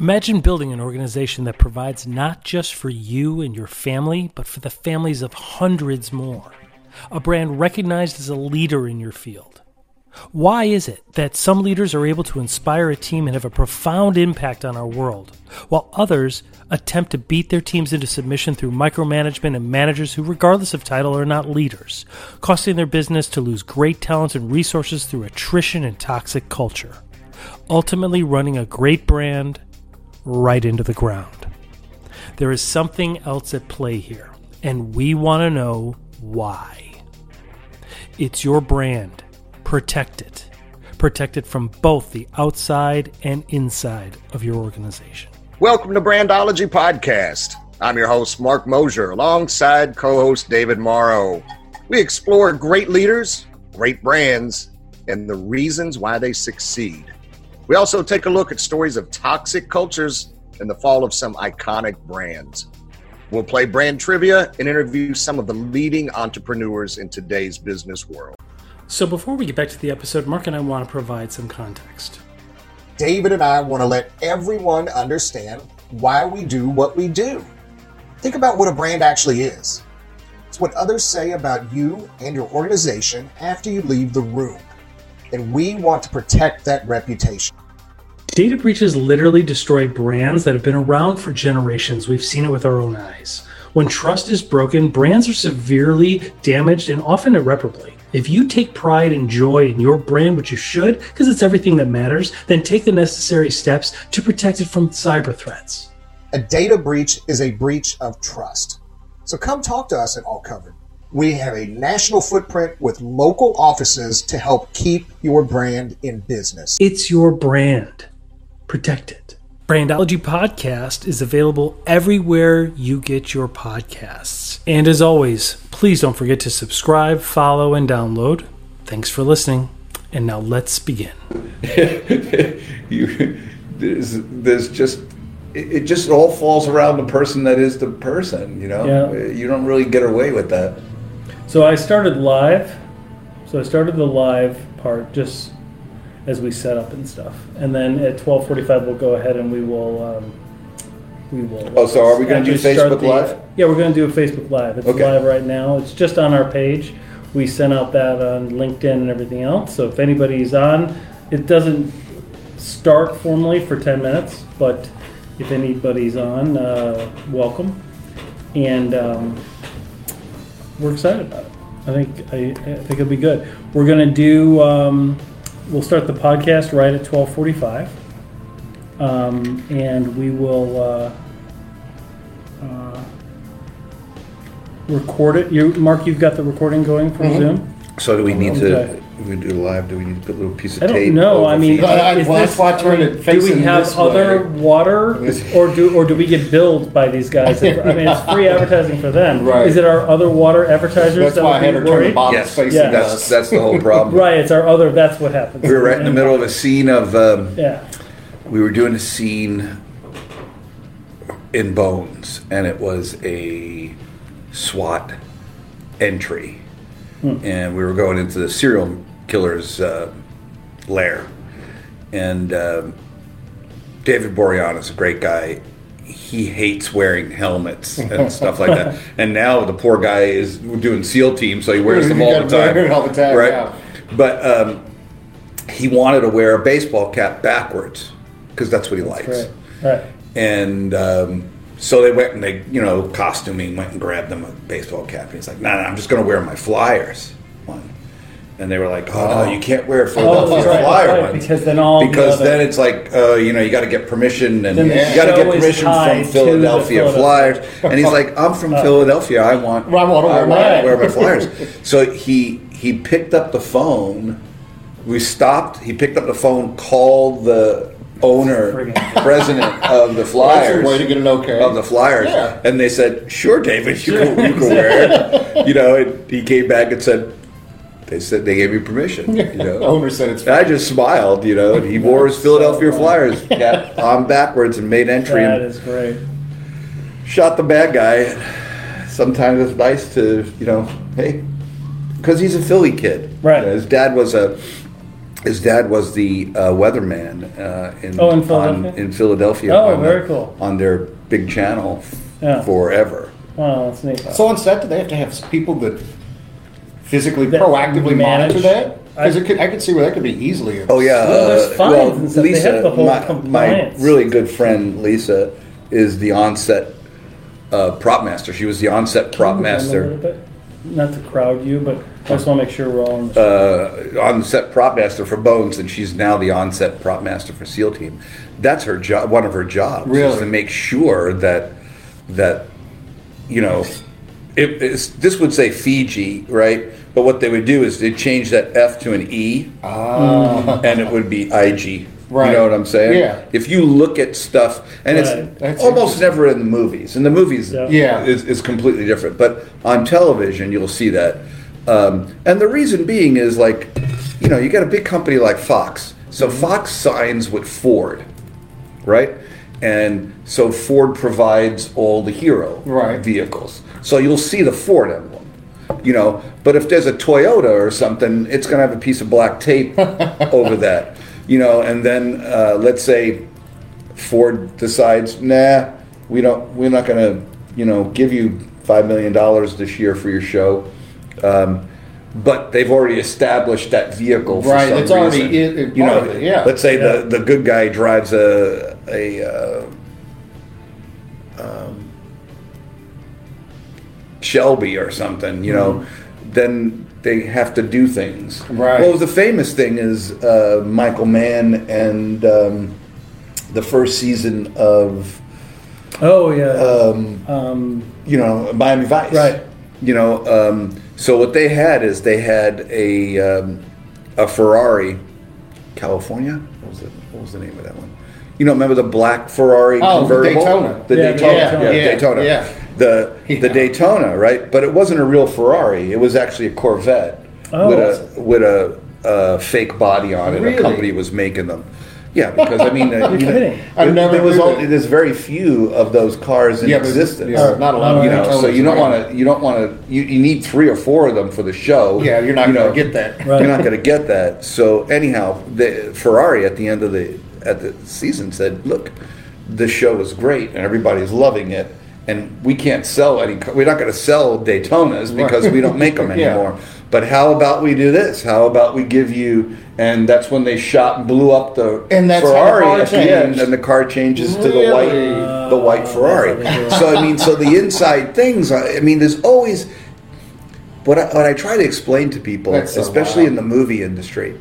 Imagine building an organization that provides not just for you and your family, but for the families of hundreds more. A brand recognized as a leader in your field. Why is it that some leaders are able to inspire a team and have a profound impact on our world, while others attempt to beat their teams into submission through micromanagement and managers who, regardless of title, are not leaders, costing their business to lose great talent and resources through attrition and toxic culture? Ultimately, running a great brand right into the ground. There is something else at play here, and we want to know why. It's your brand. Protect it. Protect it from both the outside and inside of your organization. Welcome to Brandology Podcast. I'm your host, Mark Mosier, alongside co host David Morrow. We explore great leaders, great brands, and the reasons why they succeed. We also take a look at stories of toxic cultures and the fall of some iconic brands. We'll play brand trivia and interview some of the leading entrepreneurs in today's business world. So, before we get back to the episode, Mark and I want to provide some context. David and I want to let everyone understand why we do what we do. Think about what a brand actually is it's what others say about you and your organization after you leave the room. And we want to protect that reputation. Data breaches literally destroy brands that have been around for generations. We've seen it with our own eyes. When trust is broken, brands are severely damaged and often irreparably. If you take pride and joy in your brand, which you should, because it's everything that matters, then take the necessary steps to protect it from cyber threats. A data breach is a breach of trust. So come talk to us at All Covered. We have a national footprint with local offices to help keep your brand in business. It's your brand. Protect it. Brandology Podcast is available everywhere you get your podcasts. And as always, please don't forget to subscribe, follow, and download. Thanks for listening. And now let's begin. you, there's, there's just it, it just all falls around the person that is the person. You know, Yeah. you don't really get away with that. So I started live. So I started the live part just as we set up and stuff, and then at twelve forty-five we'll go ahead and we will. Um, we will. Oh, so are we gonna do actually start Facebook Live? Yeah, we're going to do a Facebook Live. It's Okay. live right now. It's just on our page. We sent out that on LinkedIn and everything else. So if anybody's on, it doesn't start formally for ten minutes, but if anybody's on, uh, welcome. And um, we're excited about it. I think I, I think it'll be good. We're gonna do. Um, we'll start the podcast right at twelve forty-five, um, and we will uh, uh, record it. You, Mark, you've got the recording going for Zoom. So do we need Okay. To? We do live. Do we need to put a little piece of I don't tape? know. over I mean, feed? I- is well, this, that's why I turned it do we have this other way. water, or do or do we get billed by these guys? I mean, it's free advertising for them. Right. Is it our other water advertisers That's that why I would had be her turn the worried? bottom yes, facing Yeah. that's us. that's the whole problem. Right, it's our other. That's what happens. We were right in the middle of a scene of. Um, Yeah. we were doing a scene in Bones, and it was a SWAT entry, and we were going into the serial killer's uh, lair, and um David Boreanaz, a great guy. He hates wearing helmets and stuff like that. And now the poor guy is doing SEAL team, so he wears them all the time. all the time, right? yeah. But um, he wanted to wear a baseball cap backwards because that's what he likes. Right. Right. And um, so they went and they, you know, costuming went and grabbed them a baseball cap. And he's like, "No, nah, no, I'm just going to wear my Flyers one." And they were like, "Oh, no, you can't wear a Philadelphia that's right, Flyer right, one because then all the because other- then it's like, uh, you know, you got to get permission and the you got to get permission from Philadelphia Philadelphia. Flyers." And he's like, "I'm from Philadelphia. I want, Well, I wanna wear want mine." to wear my Flyers." So he he picked up the phone. We stopped. He picked up the phone, called the owner, president of the Flyers, a way to get an okay. of the Flyers, Yeah. and they said, "Sure, David, you can, you can wear it." You know, and he came back and said, "They said they gave me permission." You know, The owner said it's and I just smiled. You know, and he wore his Philadelphia Flyers cap on backwards and made entry That and is great. shot the bad guy. Sometimes it's nice to, you know, hey, because he's a Philly kid. Right. You know, his dad was a his dad was the uh, weatherman uh, in, Oh, in on- Philadelphia? in Philadelphia. Oh, on very the- cool. On their big channel f- Yeah. forever. Oh, that's neat. So on set, do they have to have people that physically, That proactively manage- monitor that? Because I- I, could, I could see where that could be easily. Oh yeah, Well, there's uh, fines and stuff. They Lisa, have the whole my, my really good friend Lisa is the onset uh, prop master. She was the onset prop Move in a little master. Not to crowd you, but I just want to make sure we're all on the. uh, onset prop master for Bones, and she's now the onset prop master for SEAL Team. That's her job. One of her jobs is to make sure that that you know, it, this would say Fiji, right? But what they would do is they'd change that F to an E, Ah. and it would be IG. Right. You know what I'm saying? Yeah. If you look at stuff, and Right. it's That's almost never in the movies. In the movies, Yeah. Yeah. is, is completely different. But on television, you'll see that. Um, and the reason being is like, you know, you got a big company like Fox. So Mm-hmm. Fox signs with Ford, right? And so Ford provides all the hero Right. vehicles. So you'll see the Ford emblem. You know, but if there's a Toyota or something, it's going to have a piece of black tape over that. You know, and then uh, let's say Ford decides, nah, we don't, we're not going to, you know, give you five million dollars this year for your show. Um, but they've already established that vehicle for Right, it's already reason. in- in you know, it, yeah. Let's say Yeah. the the good guy drives a a uh, um, Shelby or something, you know, then they have to do things. Right. Well, the famous thing is uh, Michael Mann and um, the first season of Oh yeah. um, um, you know Miami Vice. Right. You know, um, so what they had is they had a um, a Ferrari, California. What was it? What was the name of that one? You know, remember the black Ferrari Oh, the convertible? Daytona. The Yeah, the Daytona. Daytona. Yeah, Yeah, Daytona. yeah. The the Daytona, right? But it wasn't a real Ferrari. It was actually a Corvette Oh, with that's- a with a, uh fake body on it. Really? A company was making them. Yeah, because I mean, uh, You're you know, kidding. I there- never there was only, there's very few of those cars in Yeah, existence yeah, not a lot of you know, so you don't want to. You don't want to. You, you need three or four of them for the show. Yeah, you're not you gonna get that. Right. You're not going to get that. So anyhow, the Ferrari at the end of the at the season said, "Look, this show is great, and everybody's loving it." And we can't sell any. We're not going to sell Daytonas because we don't make them Yeah. anymore. But how about we do this? How about we give you? And that's when they shot and blew up the And that's how the Ferrari car at the end, and the car changes to the white, the white Ferrari. that's how they do it. So I mean, so the inside things. I I mean, there's always what I, what I try to explain to people, That's so especially in the movie industry.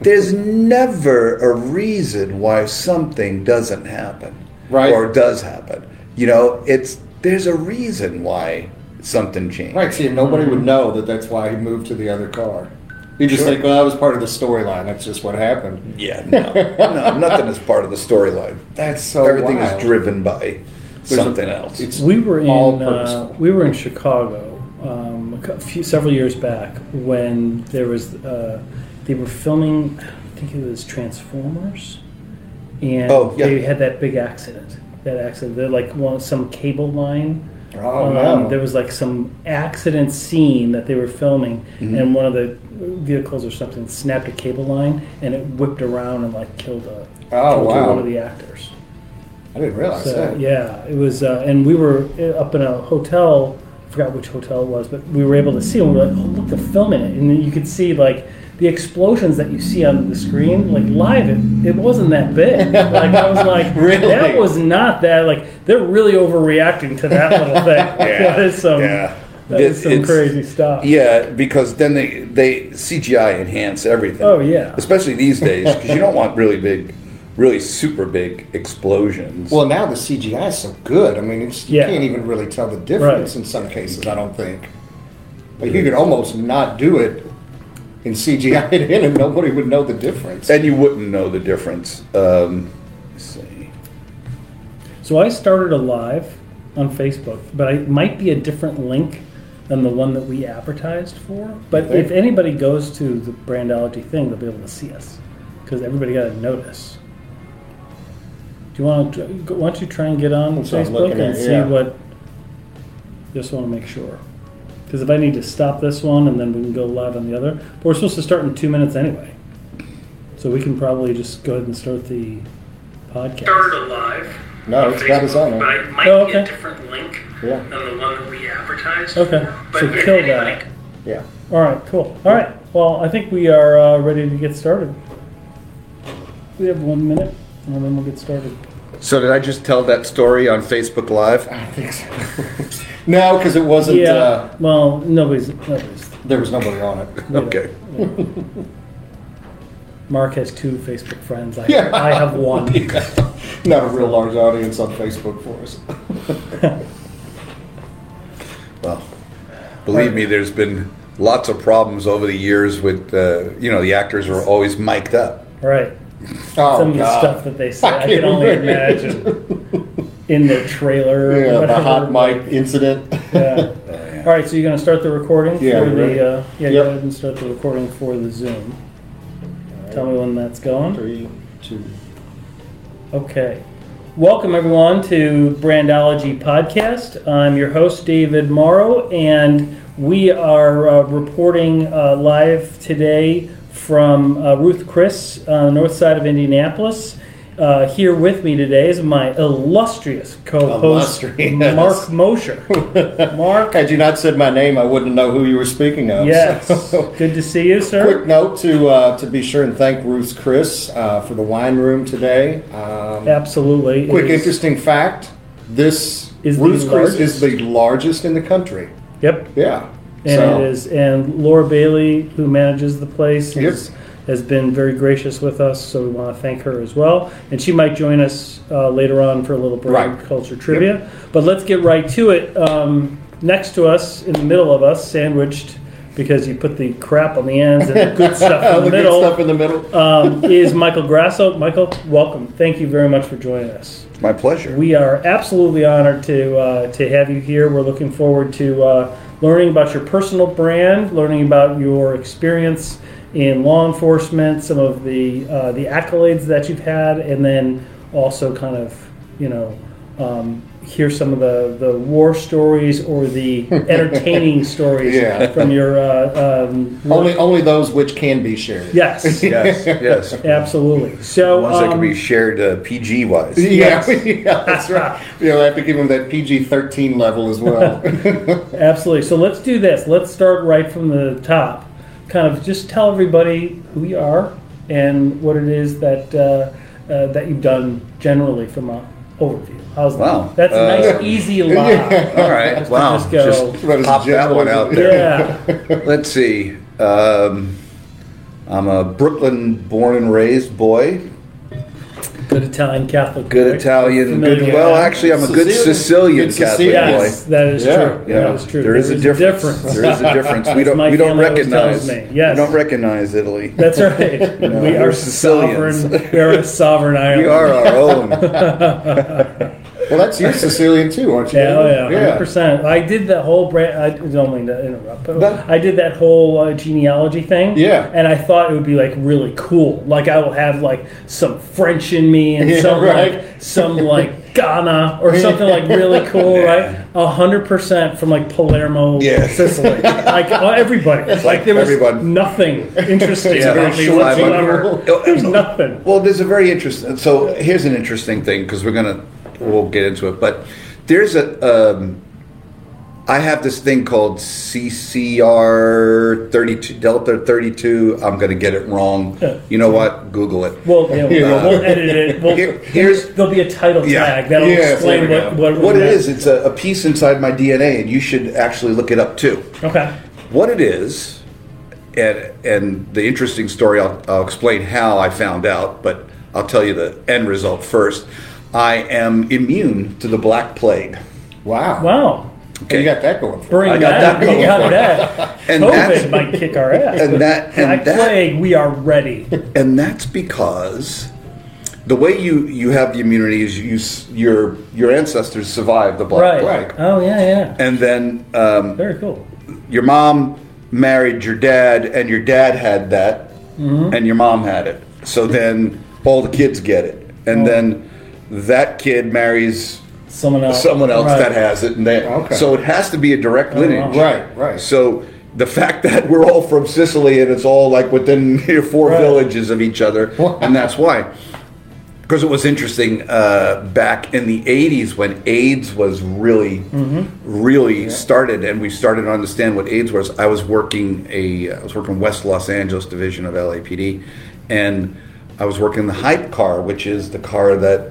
There's never a reason why something doesn't happen, Right. Or does happen. You know, it's there's a reason why something changed. Right, see, nobody would know that that's why he moved to the other car. You just Sure. think, well, that was part of the storyline. That's just what happened. Yeah, no, no, nothing is part of the storyline. That's so Everything wild. is driven by There's a- something else. It's we were all in uh, we were in Chicago um, a few several years back when there was uh, they were filming I think it was Transformers and Oh, yeah. they had that big accident that accident they're like one some cable line Oh, um, no. there was like some accident scene that they were filming Mm-hmm. and one of the vehicles or something snapped a cable line and it whipped around and like killed a Oh, killed wow. one of the actors I didn't realize so, that. yeah, it was, uh, and we were uh, up in a hotel. I forgot which hotel it was, but we were able to see. And we were like, "Oh, look, they're filming it," and then you could see like the explosions that you see on the screen. Like live, it, it wasn't that big. Like I was like, Really? that was not that. Like they're really overreacting to that little thing. that is some, yeah. that is It- some crazy stuff. Yeah, because then they they CGI enhance everything. Oh, yeah. especially these days because you don't want really big, really super big explosions. Well, now the CGI is so good. I mean, it's, you Yeah. can't even really tell the difference Right. in some cases. I don't think. Like you could almost not do it and CGI it in, and nobody would know the difference. and you wouldn't know the difference. Um, let's see. So I started a live on Facebook, but it might be a different link than the one that we advertised for. But Okay. if anybody goes to the Brandology thing, they'll be able to see us because everybody got a notice. Do you want to? Why don't you try and get on That's Facebook looking and at, see yeah. what? Just want to make sure. Because if I need to stop this one and then we can go live on the other, but we're supposed to start in two minutes anyway. So we can probably just go ahead and start the podcast. started alive. No, on it's got us on Facebook, it. But it might Oh, be a okay. different link Yeah. than the one that we advertised. Okay, But so kill anybody that. can- Yeah. All right, cool. All right, well, I think we are uh, ready to get started. We have one minute, and then we'll get started. So did I just tell that story on Facebook Live? I think so. no, because it wasn't. Yeah, Uh, well, nobody's, nobody's. there was nobody on it. Okay. Mark has two Facebook friends. I, Yeah. I have one. Not a real large audience on Facebook for us. Well, believe me, there's been lots of problems over the years with, uh, you know, the actors are always mic'd up. Right. Oh, Some of the God. stuff that they said. I I, can only imagine. imagine in their trailer. Yeah, the hot mic incident. Yeah. All right, so you're going to start the recording Yeah, for the. Uh, yeah, Yep. go ahead and start the recording for the Zoom. Tell me when that's going. Three, two. Okay. Welcome, everyone, to Brandology Podcast. I'm your host, David Morrow, and we are uh, reporting uh, live today from uh, Ruth Chris on the north side of Indianapolis. Uh, here with me today is my illustrious co-host, Illustrious. Mark Mosher. Mark, Had you not said my name, I wouldn't know who you were speaking of. yes, so- good to see you, sir. Quick note to uh, to be sure and thank Ruth Chris uh, for the wine room today. Um, Absolutely. quick is- interesting fact: this Is Ruth Chris largest. is the largest in the country. Yep. Yeah, And so, it is, and Laura Bailey, who manages the place, Yep. has, has been very gracious with us. So we want to thank her as well. And she might join us uh, later on for a little brand Right. culture trivia. But let's get right to it. Um, next to us, in the middle of us, sandwiched because you put the crap on the ends and the good stuff in the the good middle, stuff in the middle. um, is Michael Grasso. Michael, welcome. Thank you very much for joining us. My pleasure. We are absolutely honored to uh, to have you here. We're looking forward to uh, learning about your personal brand, learning about your experience in law enforcement, some of the uh, the accolades that you've had, and then also kind of you know um, hear some of the the war stories or the entertaining stories Yeah. from your uh, um, only only those which can be shared. yes, yes, yes. absolutely. So Ones that can um, be shared uh, PG wise. Yeah, yeah, that's right. You know, I have to give them that PG thirteen level as well. Absolutely. So let's do this. Let's start right from the top. Kind of just tell everybody who you are and what it is that uh, uh, that you've done generally from a overview. How's Wow. that? That's a Uh, nice, easy lie. All right. Just wow. just go- Just About as pop that one out there. Yeah. Let's see. Um, I'm a Brooklyn born and raised boy. Good Italian Catholic. Good boy. Italian. Familiar. Good, well, actually, I'm a good Sicilian. Sicilian Good Catholic Sicilian. boy. Yes, that is Yeah. true. Yeah, That is true. There is a difference. There is a difference. We don't. We don't recognize. me. Yes. We don't recognize Italy. That's right. we we're are Sicilians. sovereign. We are a sovereign island. We are our own. well, that's you're Sicilian too, aren't you? Yeah, oh yeah, hundred percent. I did that whole brand. I don't mean to interrupt, but That- I did that whole uh, genealogy thing. Yeah. and I thought it would be like really cool. Like I will have like some French in me and Yeah, some right. like some like Ghana or something like really cool, right? A hundred percent from like Palermo, Yeah. Sicily. like uh, everybody. Like there was everyone. nothing interesting Yeah, about me whatsoever. There's nothing. Well, there's a very interesting. So here's an interesting thing because we're gonna we'll get into it, but there's a. Um, I have this thing called CCR 32 Delta 32. I'm gonna get it wrong. Yeah. You know what? Google it. Well, yeah, we'll, Uh, we'll edit it. We'll, Here- here's- there'll be a title Yeah. tag that'll Yes, explain what, go. what, What it is, it's a, a piece inside my DNA, and you should actually look it up too. Okay. What it is, and and the interesting story, I'll, I'll explain how I found out, but I'll tell you the end result first. I am immune to the Black Plague. Wow. Wow. Okay. You got that going. For Bring I got that. that going we got for it. that. And COVID that's- might kick our ass. and that- and Black that- plague, we are ready. and that's because the way you you have the immunity is you your your ancestors survived the Black right. Plague, Oh yeah, yeah. and then um, Very cool. your mom married your dad, and your dad had that, and your mom had it. So then all the kids get it, and then that kid marries Someone else. someone else Right. that has it, and they, Okay. so it has to be a direct lineage. Right, right. So the fact that we're all from Sicily and it's all like within you know, four Right. villages of each other, and that's why. Because it was interesting uh, back in the '80s when AIDS was really, really started, and we started to understand what AIDS was. I was working a, I was working West Los Angeles division of LAPD, and I was working the hype car, which is the car that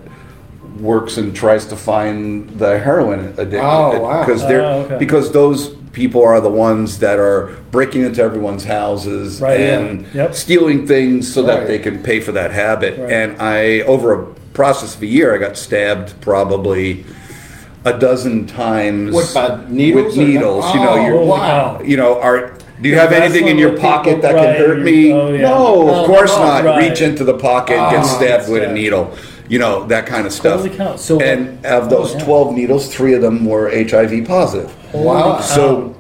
works and tries to find the heroin addict. Oh, wow. Because they're Oh, okay. because those people are the ones that are breaking into everyone's houses Right, yeah. and Yep. stealing things so that they can pay for that habit. Right. And I, over a process of a year, I got stabbed probably a dozen times. What, by needles With or- needles, you know, Oh, you're, wow. you know, are. Do you You're have anything in your pocket that right, can hurt me? oh, yeah. No, of Oh, course oh, not. right. Reach into the pocket, get Oh, stabbed with a needle. You know that kind of stuff. Totally count. So- and of those Oh, yeah. twelve needles, three of them were HIV positive. Wow. So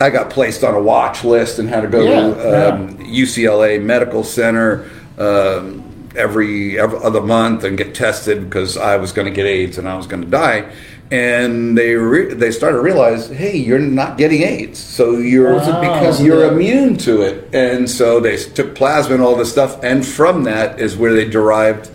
I got placed on a watch list and had to go Yeah, to um, UCLA Medical Center um, every, every other month and get tested because I was going to get AIDS and I was going to die. And they re- they started to realize, hey, you're not getting AIDS, so you're it because you're immune to it. And so they took plasma and all this stuff, and from that is where they derived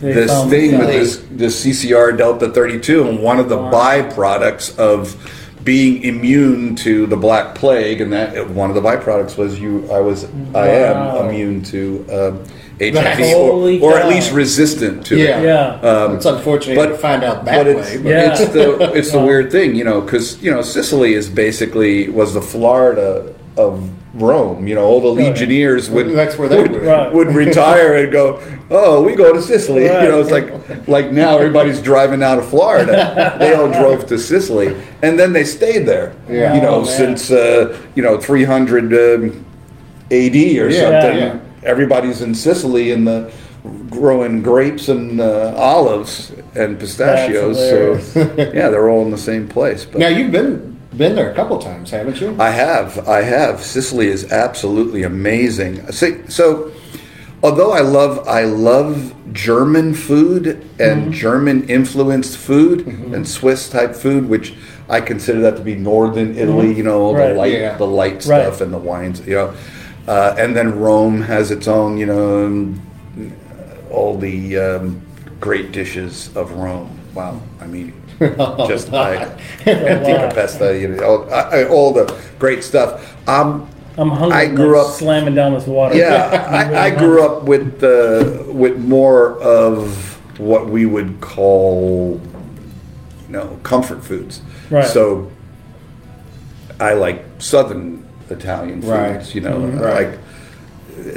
They this found- thing with They- this CCR Delta 32, and one of the byproducts of being immune to the Black Plague, and that one of the byproducts was you. I was, I am immune to um, HIV, Holy or, or at least resistant to Yeah. it. Yeah. it's unfortunate but- to find out that But it's, way. But Yeah. it's the it's the Yeah. weird thing, you know, because you know Sicily is basically was the Florida of Rome. You know, all the legionnaires would That's where they would. Right. would retire and go, oh, we go to Sicily. Right. You know, it's like like now everybody's driving out of Florida. they all drove to Sicily, and then they stayed there. Yeah. You know, Oh, since uh, you know 300 um, A.D. or Yeah, something. yeah. Everybody's in Sicily in the growing grapes and uh, olives and pistachios. So yeah, they're all in the same place. But now you've been been there a couple times, haven't you? I have, I have. Sicily is absolutely amazing. See, so although I love, I love German food and German influenced food and Swiss type food, which I consider that to be northern Italy. You know, Right. the light, Yeah. the light Right. stuff and the wines. You know, uh, and then Rome has its own. You know, all the um, great dishes of Rome. Wow, I mean, just I Antica Pesta, you know, all, I, all the great stuff. Um, I'm hungry. I grew I'm up- slamming down this water. yeah, I, I grew up with uh, with more of what we would call, you know, comfort foods. Right. So I like Southern Italian foods. Right. You know, Right. like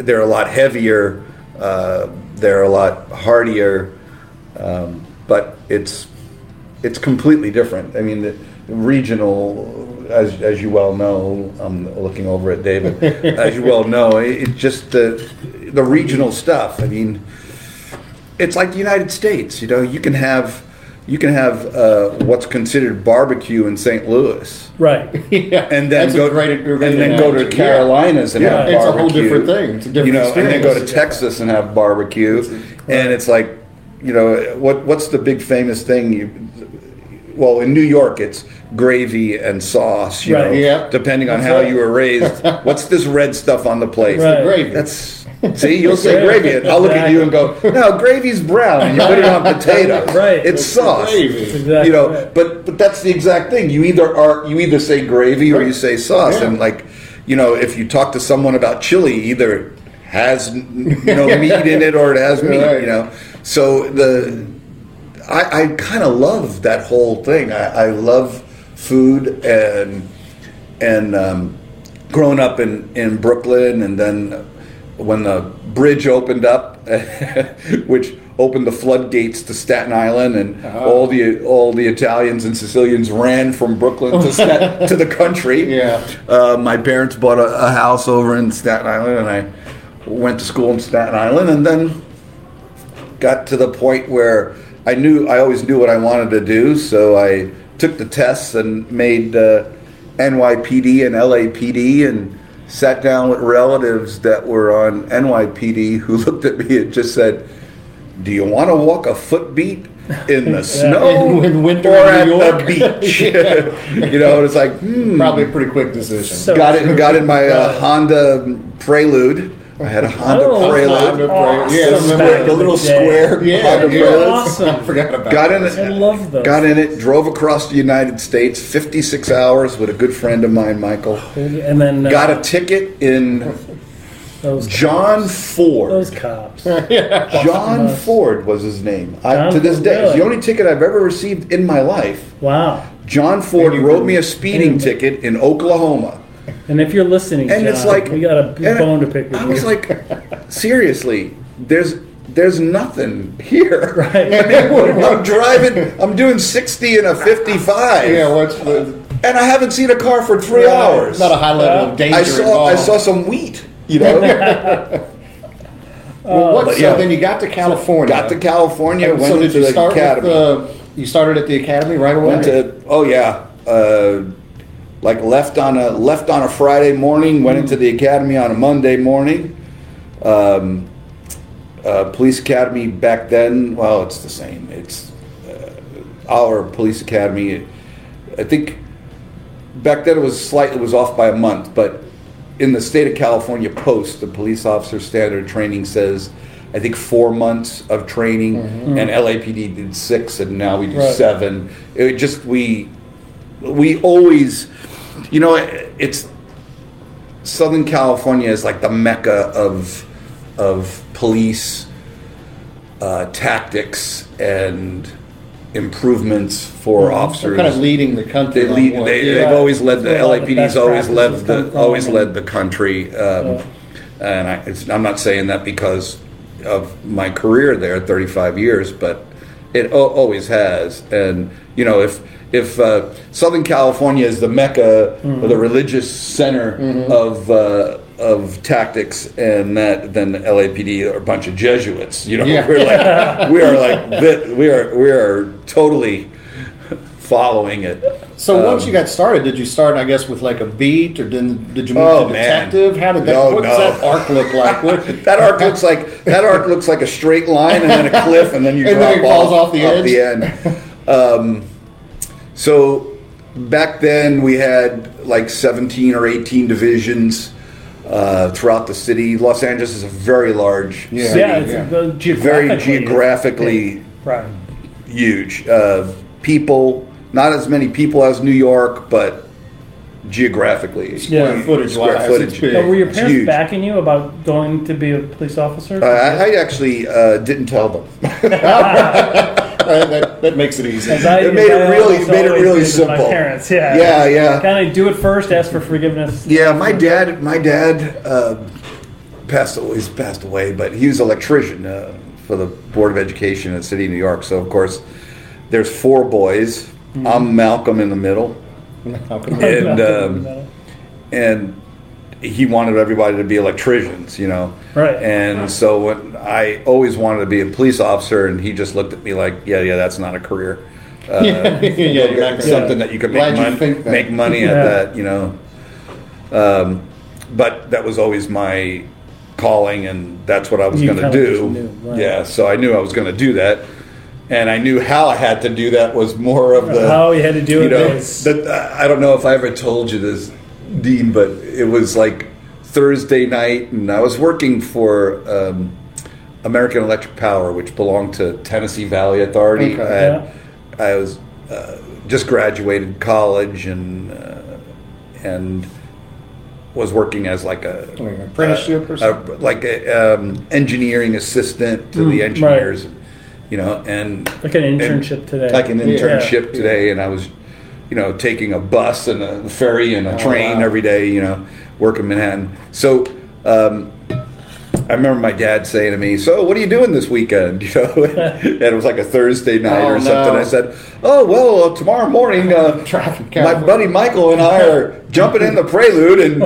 they're a lot heavier. Uh, they're a lot heartier, um, but it's it's completely different. I mean, the regional, as as you well know, I'm looking over at David. as you well know, it, it just the the regional stuff. I mean, it's like the United States. You know, you can have you can have uh, what's considered barbecue in St. Louis, Right. yeah, and then that's go a great, great and then go to analogy. Carolinas and Yeah. have It's a whole different thing. It's a different you know, and then go to experience. Texas and have barbecue, and it's like, you know, what what's the big famous thing? You, well, in New York, it's gravy and sauce. You Right. know, Yeah. depending on That's how right. you were raised. what's this red stuff on the plate? Right. Gravy. That's see, you'll say Gravy. gravy, and I'll look at you and go, no, gravy's brown, and you put it on potatoes. Right. It's sauce. gravy. Exactly. You know, right. but but that's the exact thing. You either are you either say gravy or you say sauce, Yeah. and like, you know, if you talk to someone about chili, either it has you know meat in it or it has meat. Right. You know, so the I, I kind of love that whole thing. I, I love food and and um, growing up in in Brooklyn, and then when the bridge opened up, which opened the floodgates to Staten Island, and all the all the Italians and Sicilians ran from Brooklyn to Stat- to the country. Yeah. Uh, my parents bought a, a house over in Staten Island, and I went to school in Staten Island, and then got to the point where I knew I always knew what I wanted to do, so I took the tests and made uh, NYPD and LAPD and sat down with relatives that were on NYPD who looked at me and just said, "Do you want to walk a foot beat?" in the snow In winter or in at the beach. you know, it's like hmm, Probably a pretty quick decision. So- got it. Got in my uh, Honda Prelude. I had a Honda Oh, Prelude. Honda Awesome. Yeah, The, remember the little day. square Yeah, Honda yeah. Prelude. Awesome. I forgot about Got in it. I love those. Got in it, drove across the United States, 56 hours with a good friend of mine, Michael. And then uh, Got a ticket in those John those Ford. Those cops. John Ford was his name. I, to this Ford, day, it's the only ticket I've ever received in my life. Wow. John Ford wrote me a speeding ticket in Oklahoma. And if you're listening, And John, it's like we got a big and bone to pick with I you. was like, seriously, there's there's nothing here. Right. I mean, I'm driving. I'm doing 60 and a 55. Yeah, what's the and I haven't seen a car for three hours. not a high level of danger I saw involved. I saw some wheat. You know, Well, what, But so yeah. then you got to California. got to California, And went so did into you the start academy. with the? You started at the academy right away. went to oh yeah, uh, like left on a left on a Friday morning, went into the academy on a Monday morning. Um, uh, police academy back then, well, it's the same. It's uh, our police academy. I think back then it was slightly it was off by a month, but in the state of California POST, the police officer standard training says, I think four months of training, and LAPD did six, and now we do Right. seven. It just we we always, you know, it's Southern California is like the mecca of of police uh, tactics and improvements for officers. They're kind of leading the country. They lead, they, yeah. They've always led the Where a lot of the LAPD's always led the always and- led the country, um, and I, it's, I'm not saying that because of my career there, 35 years, but it o- always has. And you know, if if uh, Southern California is the mecca or the religious center of uh, of tactics, and that then the LAPD are a bunch of Jesuits. You know, Yeah. we're like we are like we are we are totally following it. So once Um, you got started, did you start, I guess, with like a beat, or did, did you move Oh, to man. detective? How did that? No, what does that arc look like? What, That arc looks like that arc looks like a straight line and then a cliff and then you And drop then it falls off the edge? The end. Um, so back then we had like 17 or 18 divisions uh, throughout the city. Los Angeles is a very large Yeah. city, yeah, it's yeah. geographically. very geographically Right. huge. Uh, people, not as many people as New York, but geographically Square huge. footage square wise, footage. it's big. But were your parents huge. backing you about going to be a police officer? Uh, I, I actually uh, didn't tell them. Uh, that, that makes it easy. As I- It made it really- always made it really did with My simple. parents, yeah, Yeah, yeah. Kind of do it first, ask for forgiveness. Yeah, my dad, my dad uh, passed away. He's passed away, but he was an electrician uh, for the Board of Education in the city of New York. So of course, there's four boys. Mm-hmm. I'm Malcolm in the middle, How come- and um, and he wanted everybody to be electricians, you know. Right. And so when I always wanted to be a police officer, and he just looked at me like, "Yeah, yeah, that's not a career." Uh, yeah, you're not something that you could make Glad you money, make money at Yeah. that, you know. Um, but that was always my calling, and that's what I was going to do. right. Yeah, so I knew I was going to do that, and I knew how I had to do that was more of the How you had to do you it know, that, I don't know if I ever told you this, Dean, but it was like Thursday night, and I was working for um, American Electric Power, which belonged to Tennessee Valley Authority. Okay. I, had- I was uh, just graduated college and uh, and was working as like a Like an apprenticeship or a- like a um, engineering assistant to the Mm, engineers, you know, and Like an and- internship today. like an Yeah. internship today, and I was, you know, taking a bus and a ferry and a Oh, train wow. every day, you know, working Manhattan. So, um, I remember my dad saying to me, "So, what are you doing this weekend?" You know, and it was like a Thursday night Oh, or something. no. I said, "Oh well, uh, tomorrow morning, uh, my buddy Michael and I are jumping in the Prelude and."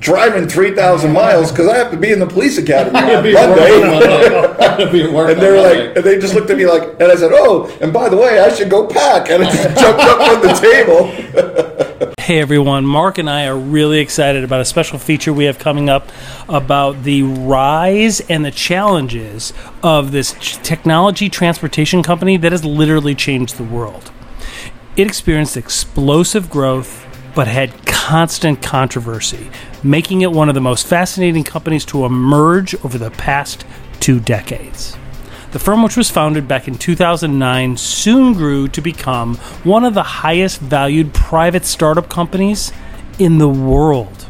Driving three thousand miles because I have to be in the police academy on be on Monday. Monday. I'd be at work And they were like, and they just looked at me like, and I said, oh, and by the way, I should go pack. And I just jumped up on the table. Hey everyone, Mark and I are really excited about a special feature we have coming up about the rise and the challenges of this technology transportation company that has literally changed the world. It experienced explosive growth but had constant controversy, making it one of the most fascinating companies to emerge over the past two decades. The firm, which was founded back in 2009, soon grew to become one of the highest valued private startup companies in the world.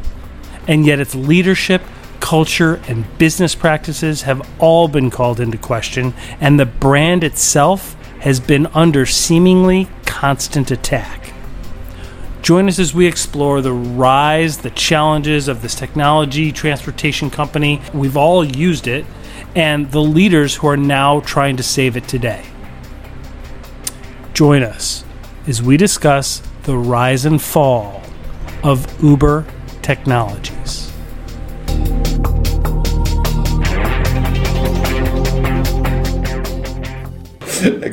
And yet, its leadership, culture, and business practices have all been called into question, and the brand itself has been under seemingly constant attack. Join us as we explore the rise, the challenges of this technology transportation company. We've all used it, and the leaders who are now trying to save it today. Join us as we discuss the rise and fall of Uber Technologies.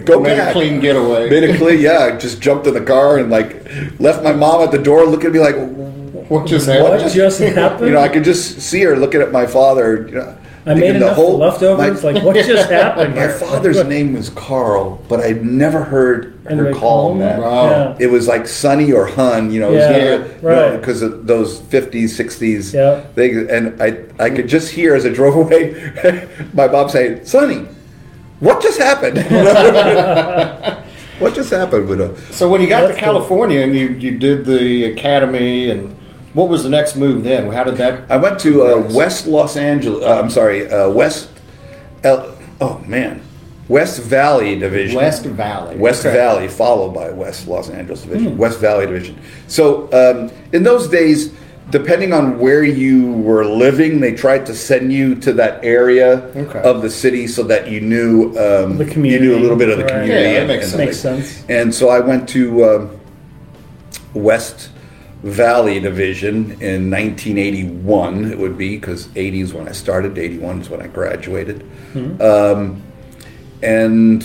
Go Made a clean getaway. Made a clean, yeah. Just jumped in the car and like left my mom at the door, looking at me like, What just What happened? just happened? you know, I could just see her looking at my father. You know, I made thinking the enough whole- leftovers. my- like, what just happened? My here? father's name was Carl, but I'd never heard And her call call him him that. Wow. Yeah. It was like Sonny or Hun, you know, Yeah, it was right. because of those 50s, 60s. Yeah. They, and I, I could just hear as I drove away, my mom saying, Sonny, what just happened? what just happened with a, So when you got to California and you, you did the academy and what was the next move then? How did that? I went to uh, West Los Angeles. Uh, I'm sorry, uh, West. L, oh man, West Valley Division. West Valley. West Okay. Valley, followed by West Los Angeles Division. West Valley Division. So um, in those days, depending on where you were living, they tried to send you to that area Okay. of the city so that you knew um, The You community, knew a little bit of the right. community. Yeah, that and- makes and Makes sense. and so I went to um, West Valley Division in 1981. It would be because 80 is when I started. 81 is when I graduated, Hmm. um, and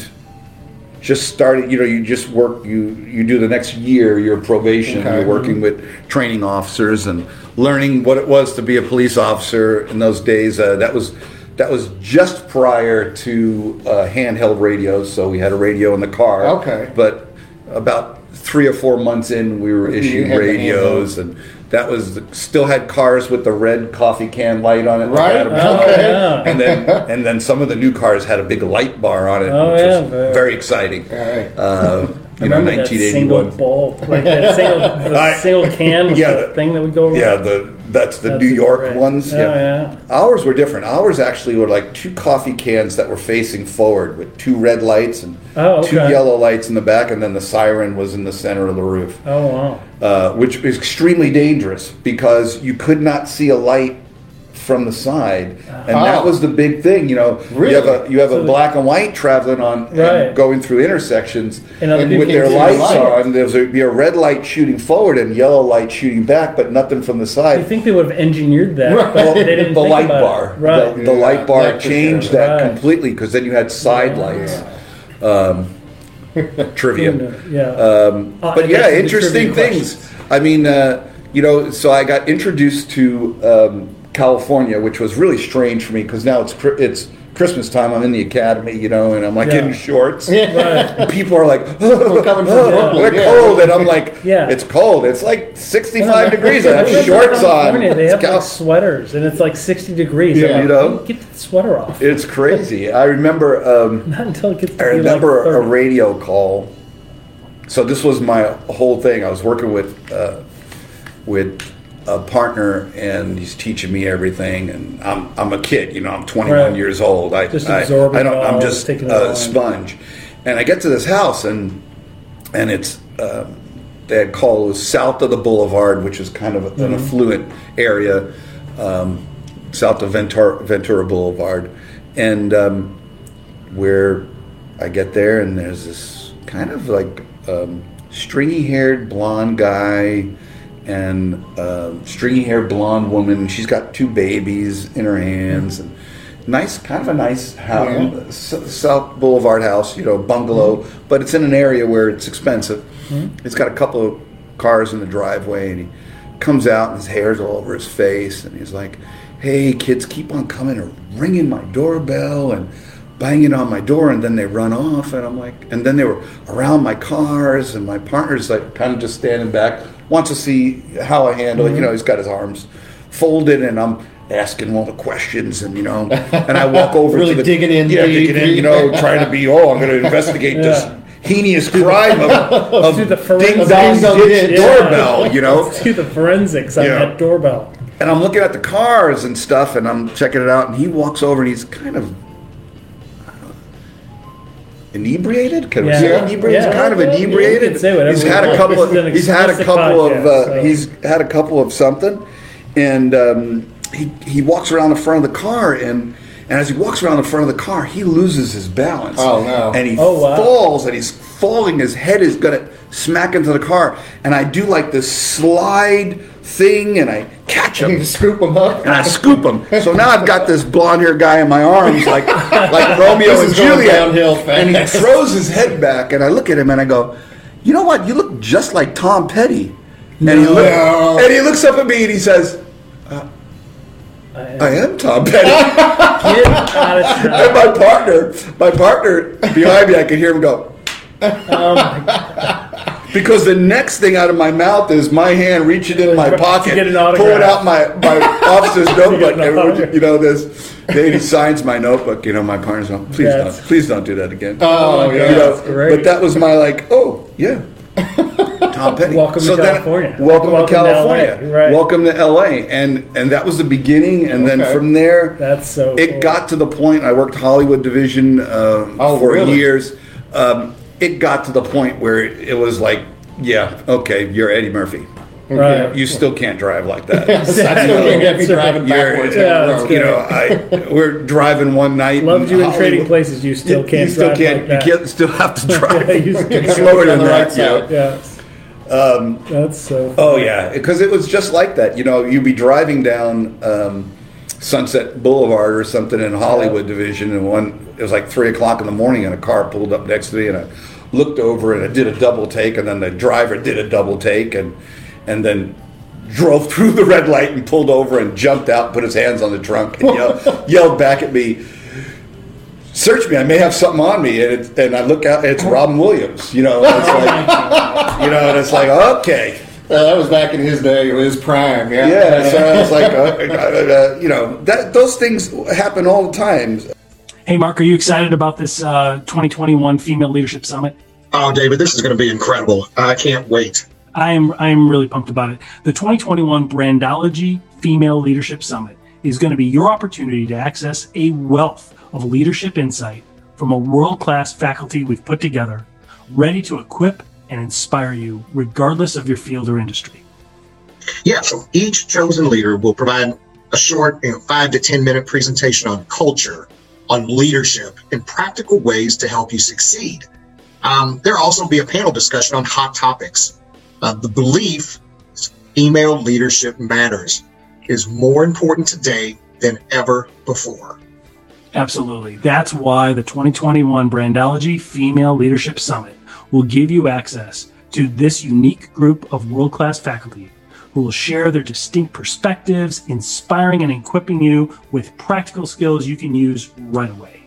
just started. You know, you just work. You you do the next year your probation. Okay. You're working with training officers and learning what it was to be a police officer in those days. Uh, that was. That was just prior to uh, handheld radios, so we had a radio in the car. Okay. But about three or four months in, we were issuing radios, and that was still had cars with the red coffee can light on it. Right. Oh, yeah. And then and then some of the new cars had a big light bar on it, Oh, which yeah, was very- exciting. All right. Uh, you know, remember that single 1981. bowl, like that single, the I- single can with Yeah, the the- thing that would go around. Yeah, the that's the That's New York great. ones. Oh, yeah. Ours were different. Ours actually were like two coffee cans that were facing forward with two red lights and Oh, two okay. yellow lights in the back, and then the siren was in the center of the roof. Oh wow. uh, which is extremely dangerous because you could not see a light from the side, and that Oh. was the big thing. You know, Really? you have a you have So a black and white traveling on and Right. going through intersections And And with their can't the lights light. on. There's a, be a red light shooting forward and yellow light shooting back, but nothing from the You side. think they would have engineered that, Right. but they didn't the think light about bar, It. Right. the, the Yeah, light bar that changed sure. that Right. completely because then you had side lights. Um, trivia. yeah. Um, Uh, but guess yeah, interesting trivia things. I mean, uh, you know, so I got introduced to um, California, which was really strange for me because now it's it's Christmas time. I'm in the academy, you know, and I'm like Yeah. in shorts. Right. People are like, We're coming from oh, Brooklyn, we're yeah. cold, and I'm like, Yeah. it's cold. It's like 65 degrees. I have we go to shorts on. California, They It's have Cal- like sweaters, and it's like 60 degrees. Yeah, I'm you know? get the sweater off. it's crazy. I remember. Um, Not until it gets to I be remember like a 30. radio call. So this was my whole thing. I was working with uh, with a partner, and he's teaching me everything. And I'm I'm a kid, you know. I'm 21 Right. years old. I Just I, absorbing I don't. I'm just a sponge. And I get to this house, and and it's. Um, they had called it south of the boulevard, which is kind of Mm-hmm. an affluent area, um, south of Ventura, Ventura Boulevard, and um, where I get there and there's this kind of like um, stringy haired blonde guy and um stringy haired blonde woman. She's got two babies in her hands and nice, kind of a nice house, South Boulevard house, you know, bungalow, but it's in an area where it's expensive. It's got a couple of cars in the driveway, and he comes out and his hair's all over his face, and he's like, "Hey, kids, keep on coming and ringing my doorbell and." banging on my door and then they run off and I'm like and then they were around my cars and my partner's like kind of just standing back wants to see how I handle it you mm-hmm. know he's got his arms folded and I'm asking all the questions and you know and I walk over Really to the, digging in yeah digging in you know trying to be oh I'm going to investigate Yeah. this heinous crime of, of the ding dong Ding dong ditch ditch. doorbell you know Let's do the forensics on Yeah. that doorbell. and I'm looking at the cars and stuff, and I'm checking it out. And he walks over, and he's kind of I don't know, inebriated. Can we Yeah. say inebriated? Yeah. He's kind of inebriated. he's had a couple. Of, he's had a couple of. Uh, so- He's had a couple of something, and um, he he walks around the front of the car, and and as he walks around the front of the car, he loses his balance. Oh, no. And he Oh, wow. falls, and he's falling. His head is gonna smack into the car, and I do like this slide thing, and I catch him You scoop him up. and I scoop him. So now I've got this blonde haired guy in my arms, like like Romeo and Juliet, downhill and he throws his head back, and I look at him and I go, "You know what? You look just like Tom Petty." And he look, No. and he looks up at me and he says, "I am Tom Petty." Get out of town. and my partner, my partner behind me, I could hear him go. Oh my God. Because the next thing out of my mouth is my hand reaching in my pocket, get an autograph. pulling out my, my officer's notebook, an and, autograph. you know this. Then he signs my notebook. You know, my partner's going, please That's- don't, please don't do that again. Oh, You yeah. know, that's great. But that was my like, oh yeah, Tom Petty. Welcome to then- California. welcome, Welcome to to California. LA, right. Welcome to LA, and and that was the beginning. And then from there, That's so it cool. got to the point. I worked Hollywood division um, Oh, for really? years. Um, it got to the point where it was like, yeah, okay, you're Eddie Murphy. Right. You still can't drive like that. I still can't get me driving You're- backwards. Yeah, down the that's road. you know, I we're driving one night. Loved in you in trading places. You still can't you still drive can't. like that. You can't still have to drive Yeah, you still- slower than that. right you Yeah. Um, That's so. Oh yeah, because it was just like that. You know, you'd be driving down um, Sunset Boulevard or something in Hollywood Division, and one it was like three o'clock in the morning, and a car pulled up next to me, and I looked over and I did a double take, and then the driver did a double take, and and then drove through the red light and pulled over and jumped out, put his hands on the trunk, and yelled, yelled back at me. Search me. I may have something on me, and, it, and I look out. It's Robin Williams. You know, it's like, you know, and it's like, okay, Uh, that was back in his day, his prime. Yeah. yeah, so I was like, uh, uh, uh, you know, that those things happen all the time. Hey, Mark, are you excited about this uh, 2021 Female Leadership Summit? Oh, David, this is going to be incredible. I can't wait. I am I am really pumped about it. The 2021 Brandology Female Leadership Summit is going to be your opportunity to access a wealth of leadership insight from a world-class faculty we've put together, ready to equip and inspire you regardless of your field or industry. Yeah, so each chosen leader will provide a short, you know, five to 10 minute presentation on culture, on leadership, and practical ways to help you succeed. Um, there'll also be a panel discussion on hot topics. Uh, the belief female leadership matters is more important today than ever before. Absolutely. That's why the 2021 Brandology Female Leadership Summit will give you access to this unique group of world class faculty who will share their distinct perspectives, inspiring and equipping you with practical skills you can use right away.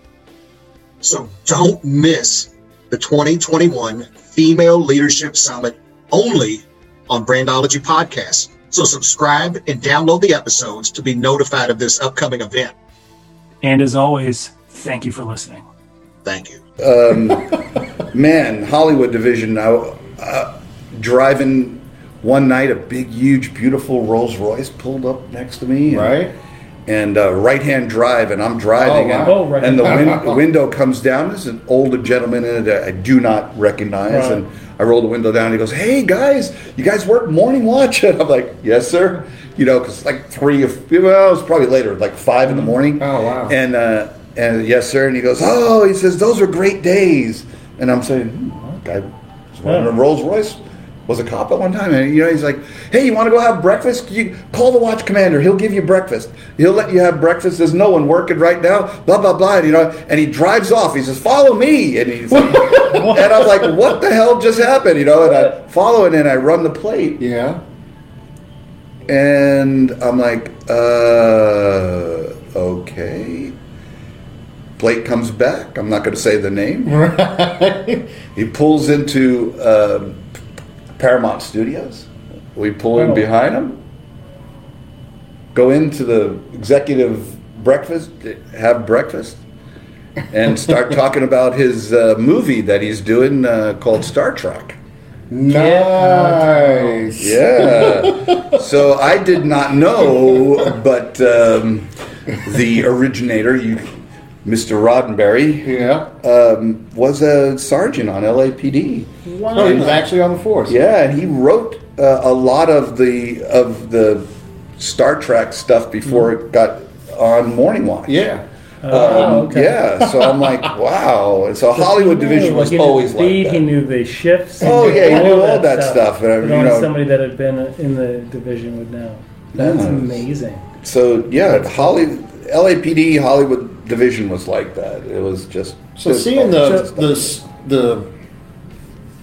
So don't miss the 2021 Female Leadership Summit only on Brandology Podcast. So subscribe and download the episodes to be notified of this upcoming event. And as always, thank you for listening. Thank you. Man, Hollywood division. I, uh, driving one night, a big, huge, beautiful Rolls Royce pulled up next to me. and- Right? And uh, right-hand drive, and I'm driving, Oh, wow. and, Oh, right. and the win- window comes down. There's an older gentleman in it that I do not recognize, Right. and I roll the window down. and He goes, "Hey guys, you guys work morning watch?" And I'm like, "Yes, sir." You know, because like three of well, it was probably later, like five in the morning. Oh, wow. And uh, and yes, sir. And he goes, "Oh," he says, "Those were great days." And I'm saying, hmm, "I was running a Rolls Royce." was a cop at one time, and you know he's like, "Hey, you want to go have breakfast? You call the watch commander. He'll give you breakfast. He'll let you have breakfast. There's no one working right now. Blah blah blah." And, you know, and he drives off. He says, "Follow me," and he's like, and I'm like, "What the hell just happened?" You know, and I follow it, and I run the plate, Yeah. And I'm like, "Uh, okay." Blake comes back. I'm not going to say the name. He pulls into um, Paramount Studios. We pull in Oh. behind him, go into the executive breakfast, have breakfast, and start talking about his uh, movie that he's doing uh, called Star Trek. Nice. Yeah. so I did not know, but um, the originator, you, Mr. Roddenberry, Yeah. um, was a sergeant on LAPD. Oh, he was actually on the force. Yeah, and he wrote uh, a lot of the of the Star Trek stuff before it got on Morning Watch. Yeah. Oh, okay. Yeah, so I'm like, wow. And so Hollywood knew, division was he knew always the speed, like He knew the shifts. Oh, yeah, he knew all that stuff, and, But you only know- somebody that had been in the division would know. That's Yeah. amazing. So yeah, Holly, LAPD Hollywood division was like that. It was just So just seeing the just- the the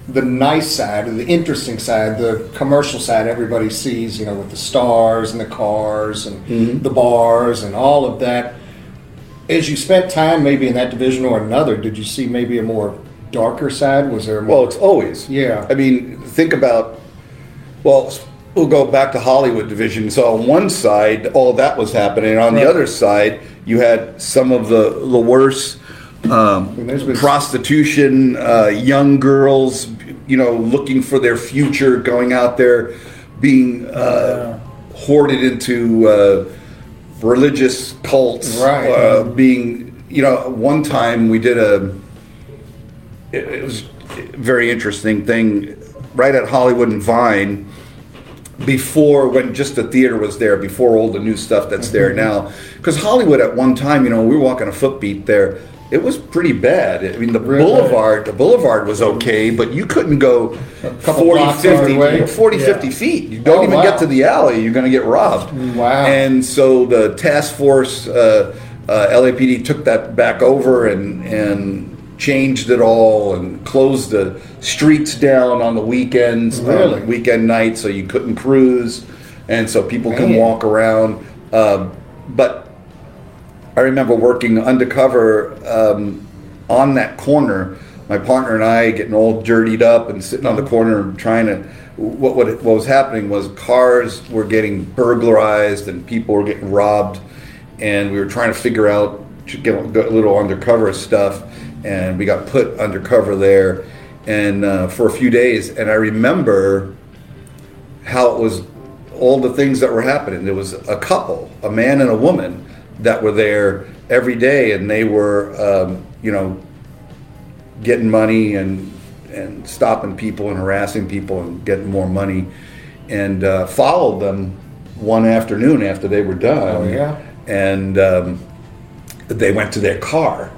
the nice side, the interesting side, the commercial side, everybody sees, you know, with the stars and the cars and Mm-hmm. the bars and all of that. As you spent time maybe in that division or another, did you see maybe a more darker side? Was there more? Well, it's always. Yeah. I mean, think about. Well, we'll go back to Hollywood division. So on one side, all that was happening. On the other side, you had some of the the worst um, been- prostitution, uh, young girls, you know, looking for their future, going out there, being uh, hoarded into uh, religious cults, Right. Uh, being, you know, one time we did a it, it was a very interesting thing. Right at Hollywood and Vine before when just the theater was there before all the new stuff that's there now. Because Hollywood at one time you know we were walking a footbeat there it was pretty bad I mean the Really? boulevard the boulevard was okay but you couldn't go couple 40 50 40 Yeah. 50 feet you don't Oh, even wow. get to the alley you're going to get robbed Wow. and so the task force uh, uh, LAPD took that back over and and changed it all and closed the streets down on the weekends, Really? on weekend nights, so you couldn't cruise, and so people can walk around. Um, but I remember working undercover um, on that corner. My partner and I getting all dirtied up and sitting on the corner trying to. What, what what was happening was cars were getting burglarized and people were getting robbed, and we were trying to figure out to get a little undercover stuff, and we got put undercover there, and uh, for a few days. And I remember how it was all the things that were happening. There was a couple, a man and a woman, that were there every day, and they were, um, you know, getting money and and stopping people and harassing people and getting more money, and uh, followed them one afternoon after they were done. Oh, yeah? and um, they went to their car.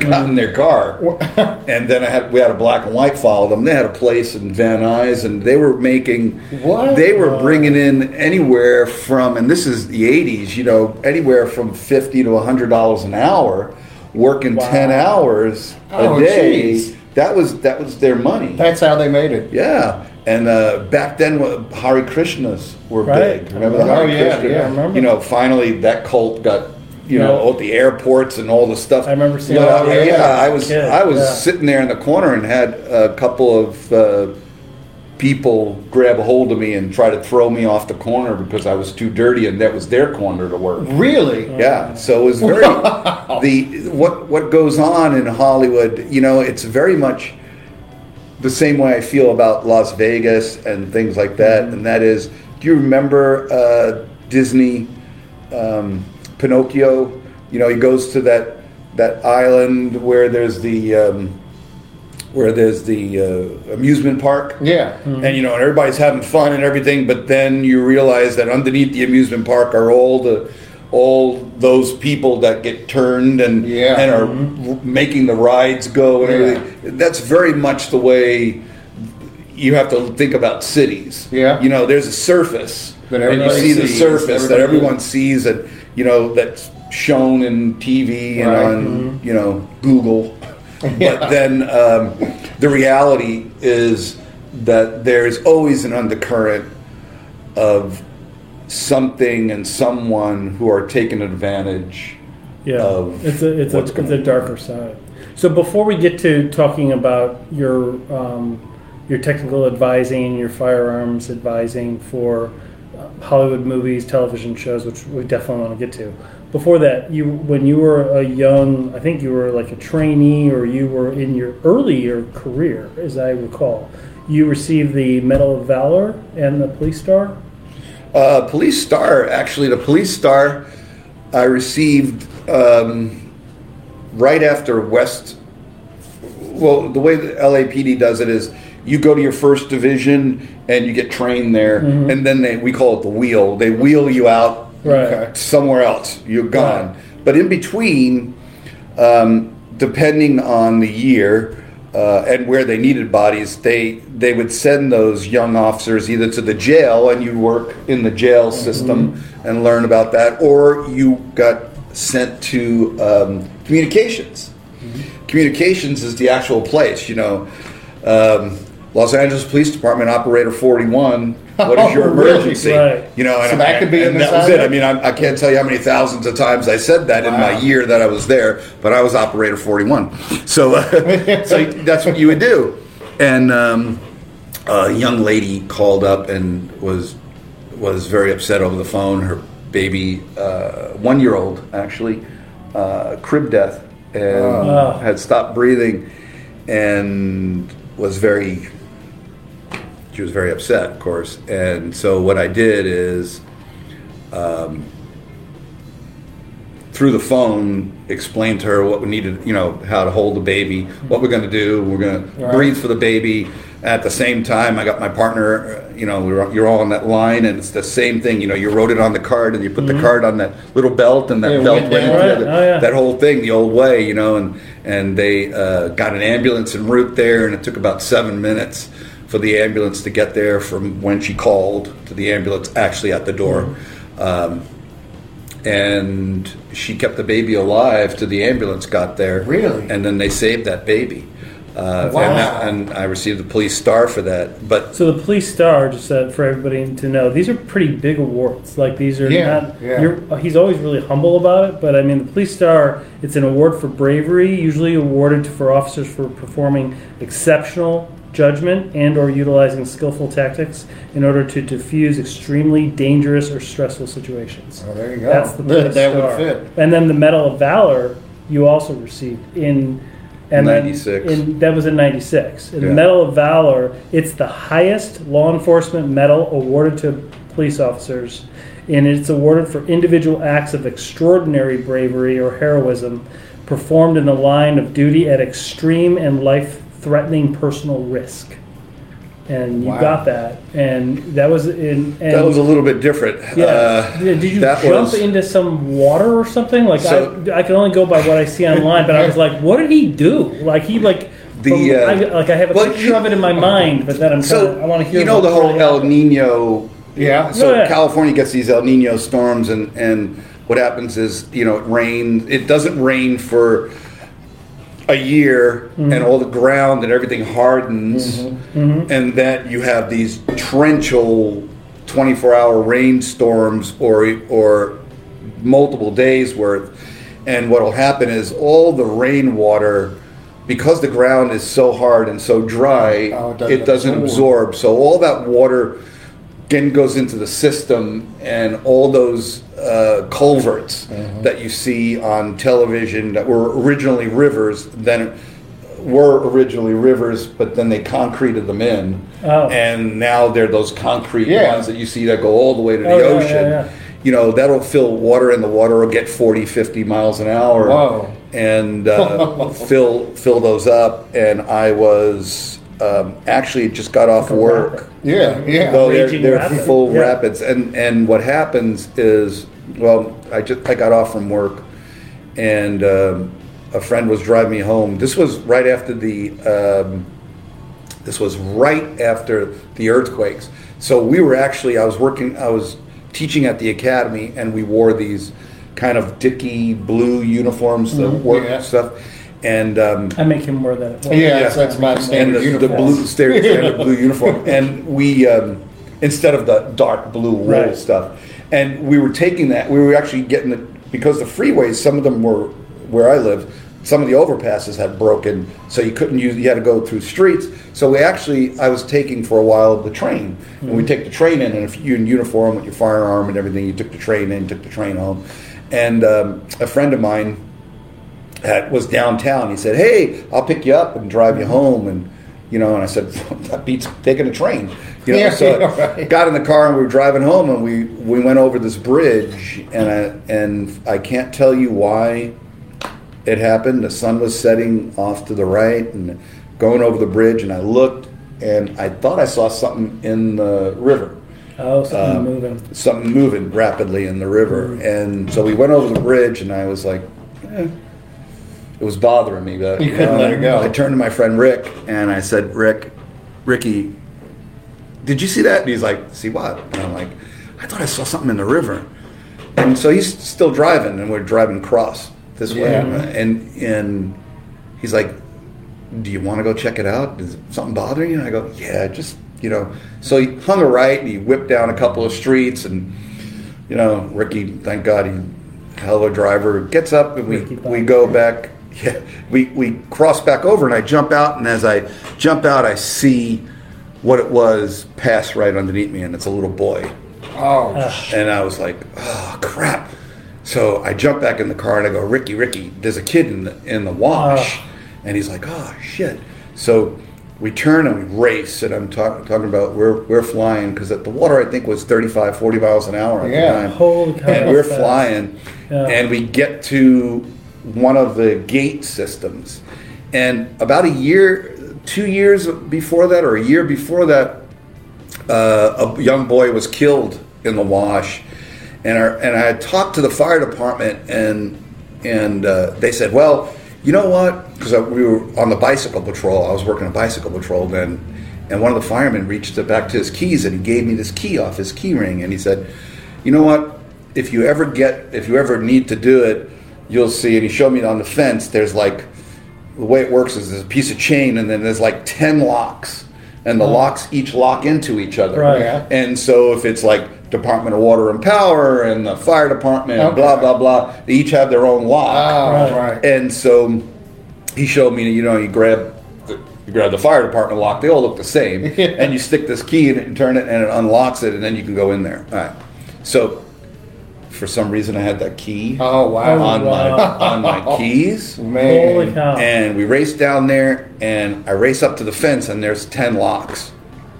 Got in their car, and then I had we had a black and white follow them. They had a place in Van Nuys, and they were making What? they were bringing in anywhere from, and this is the '80s, you know, anywhere from fifty to hundred dollars an hour, working ten hours a Oh, day. jeez. That was that was their money. That's how they made it. Yeah, and uh, back then uh, Hare Krishnas were Right. big. Remember the Oh, Hare yeah, Krishna? yeah, I remember. You know, finally that cult got you know Yeah. at the airports and all the stuff. I remember seeing Well, that yeah, when I was a I was kid, I was yeah. sitting there in the corner and had a couple of uh, people grab a hold of me and try to throw me off the corner because I was too dirty and that was their corner to work. Really? Yeah, so it was very the what what goes on in Hollywood. You know, it's very much the same way I feel about Las Vegas and things like that. And that is, do you remember uh, Disney um, Pinocchio? You know, he goes to that that island where there's the um, where there's the uh, amusement park. Yeah. And you know, and everybody's having fun and everything, but then you realize that underneath the amusement park are all the all those people that get turned and Yeah. and are r- making the rides go and Yeah. everything. That's very much the way you have to think about cities. Yeah. You know, there's a surface, and you everybody see the surface that everyone sees, and you know that's shown in TV and Right. on you know Google. But then um, the reality is that there's always an undercurrent of something and someone who are taking advantage Yeah, of it's a it's a it's a darker side. So before we get to talking about your um, your technical advising, your firearms advising for Hollywood movies, television shows, which we definitely want to get to. Before that, you when you were a young, I think you were like a trainee, or you were in your earlier career, as I recall. You received the Medal of Valor and the Police Star. Uh, police star, actually, the police star I received um, right after West. Well, the way the LAPD does it is you go to your first division and you get trained there, and then they we call it the wheel. They wheel you out Right. somewhere else. You're gone. But in between, um, depending on the year uh, and where they needed bodies, they they would send those young officers either to the jail and you work in the jail system and learn about that, or you got sent to um, communications. Communications is the actual place, you know. Um, Los Angeles Police Department Operator 41. What is your Oh, emergency? Right. You know, and, So that could be and the that was it. I mean, I, I can't tell you how many thousands of times I said that in my year that I was there, but I was operator 41. So, uh, so that's what you would do. And um, a young lady called up and was was very upset over the phone. Her baby, uh, one year old actually, uh, crib death and Oh. had stopped breathing and was very she was very upset, of course. And so what I did is, um, through the phone, explained to her what we needed, you know, how to hold the baby, what we're going to do. We're going to breathe for the baby. At the same time, I got my partner. You know, we're, you're all on that line, and it's the same thing. You know, you wrote it on the card, and you put the card on that little belt, and that Yeah, belt went went into Right. the, Oh, yeah. that whole thing the old way. You know, and and they uh, got an ambulance en route there, and it took about seven minutes for the ambulance to get there from when she called to the ambulance actually at the door. Um, and she kept the baby alive till the ambulance got there. Really? And then they saved that baby. Uh, Wow. and, that, and I received the police star for that. But So the police star, just uh, for everybody to know, these are pretty big awards. Like these are Yeah, not. yeah. You're, uh, he's always really humble about it, but I mean, the police star. It's an award for bravery, usually awarded for officers for performing exceptional judgment and or utilizing skillful tactics in order to diffuse extremely dangerous or stressful situations. Oh, there you go. That's the That- police that would fit. And then the Medal of Valor you also received in and then 96. in that was in 96 and the medal of valor it's the highest law enforcement medal awarded to police officers and it's awarded for individual acts of extraordinary bravery or heroism performed in the line of duty at extreme and life-threatening personal risk and you Wow. got that and that was in and that was a little bit different. yeah. Uh, Did you jump was- into some water or something? Like So- I, I can only go by what I see online, but I was like, what did he do? Like he like The, uh, I, like I have a well, picture you- of it in my mind, but then I'm so kinda, I want to hear. you know the whole El. Nino. Yeah. So Oh, yeah. California gets these El Nino storms, and and what happens is you know it rains. It doesn't rain for a year, Mm-hmm. and all the ground and everything hardens, Mm-hmm. and that you have these torrential, twenty-four hour rainstorms or or multiple days worth. And what will happen is all the rainwater, because the ground is so hard and so dry, Oh, it doesn't it doesn't absorb. So all that water then goes into the system, and all those uh, culverts Mm-hmm. that you see on television that were originally rivers, then were originally rivers, but then they concreted them in, Oh. and now they're those concrete Yeah. ones that you see that go all the way to the Oh, yeah, yeah, ocean. yeah. You know, that'll fill water, and the water will get 40, 50 miles an hour Whoa. and uh, fill fill those up. And I was um, actually just got off work. Yeah, yeah. Well, they're, Raging they're rapid, full yeah. rapids, and and what happens is, well, I just I got off from work, and um, a friend was driving me home. This was right after the um, This was right after the earthquakes. So we were actually, I was working, I was teaching at the academy, and we wore these kind of dicky blue uniforms, the work yeah. stuff. And um, I make him wear that. at work. Yeah, that's, that's my and standard the, the blue standard, standard blue uniform, and we um, instead of the dark blue wool Right. stuff, and we were taking that. We were actually getting the because the freeways, some of them were where I live. Some of the overpasses had broken, so you couldn't use. You had to go through streets. So we actually, I was taking for a while the train, and we take the train in, and if you're in uniform with your firearm and everything, you took the train in, took the train home, and um, a friend of mine at, was downtown. He said, "Hey, I'll pick you up and drive you home." And you know, and I said, "That beats taking a train." You know, Yeah, so yeah, right. got in the car and we were driving home, and we we went over this bridge, and I and I can't tell you why it happened. The sun was setting off to the right, and going over the bridge, and I looked, and I thought I saw something in the river Oh, something Um, moving. something moving rapidly in the river. And so we went over the bridge, and I was like, eh. It was bothering me. But You couldn't let it go. I turned to my friend Rick, and I said, Rick, Ricky, did you see that? And he's like, see what? And I'm like, I thought I saw something in the river. And so he's still driving, and we're driving across this way. Yeah. And and he's like, do you want to go check it out? Is something bothering you? And I go, yeah, just, you know. So he hung a right and he whipped down a couple of streets and, you know, Ricky, thank God, he, hell of a driver, gets up and we, we go back. Yeah, we, we cross back over and I jump out. And as I jump out, I see what it was pass right underneath me. And it's a little boy. Oh, And I was like, oh crap. So I jump back in the car and I go, Ricky, Ricky, there's a kid in the, in the wash. And he's like, oh shit. So we turn and we race. And I'm talk, talking about we're, we're flying because the water, I think, was 35, 40 miles an hour at Yeah. the time. Holy cow, And we're fast. flying. Yeah. And we get to one of the gate systems. And about a year, two years before that, or a year before that, uh, a young boy was killed in the wash, and our, and I had talked to the fire department, and and uh, they said, well, you know what? Because we were on the bicycle patrol. I was working a bicycle patrol then, and one of the firemen reached back to his keys, and he gave me this key off his key ring, and he said, you know what? If you ever get, if you ever need to do it, you'll see. And he showed me on the fence. There's like the way it works is there's a piece of chain and then there's like 10 locks and the locks each lock into each other Right. Yeah. and so if it's like department of water and power and the fire department Okay. blah blah blah they each have their own lock oh, Right. right. and so he showed me, you know, you grab the, you grab the fire department lock. They all look the same, and you stick this key in it and turn it, and it unlocks it, and then you can go in there. All right. So, for some reason, I had that key Oh, wow. on wow. my on my keys, Man. Holy cow. and we race down there, and I race up to the fence, and there's ten locks,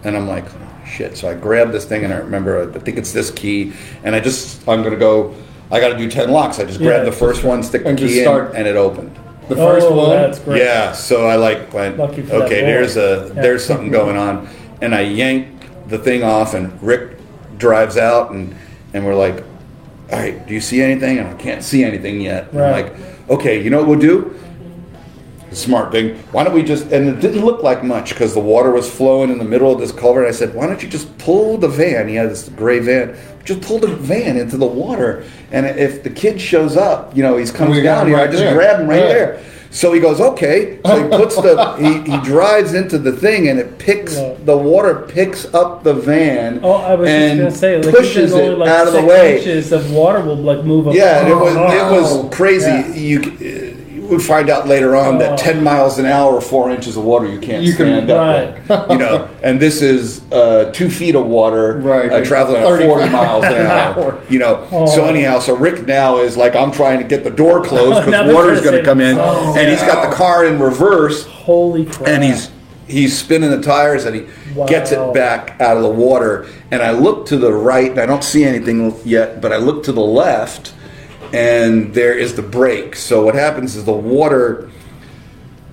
and I'm like, oh, shit. So I grab this thing, and I remember, I think it's this key, and I just, I'm gonna go. I got to do ten locks. I just grab Yeah. the first one, stick the And just key in, and it opened. The first oh, one. That's great. Yeah, so I like went, Lucky for okay, boy. there's a Yeah. there's something going on, and I yank the thing off, and Rick drives out, and and we're like, all right, do you see anything? And I can't see anything yet. And I'm like, okay, you know what we'll do? Smart thing. Why don't we just? And it didn't look like much because the water was flowing in the middle of this culvert. I said, why don't you just pull the van? He had this gray van. Just pull the van into the water, and if the kid shows up, you know, he's comes got down here. I just there. grab him right Yeah. there. So he goes, okay. So he puts the he, he drives into the thing and it picks Yeah. the water picks up the van Oh, I was and just gonna say, like, pushes only it like out of the way. Inches of water will like move up. Yeah, and it Oh, was it was crazy. Yeah. You, c- you would find out later on Oh. that ten miles an hour or four inches of water you can't You can- stand up. in. You know, and this is uh, two feet of water Right. uh, traveling at forty miles an hour. You know, so Oh. anyhow, so Rick now is like, I'm trying to get the door closed because they're water's going to come in, Oh. and he's got the car in reverse Holy crap! and he's he's spinning the tires and he gets it back out of the water and i look to the right and i don't see anything yet but i look to the left and there is the break. so what happens is the water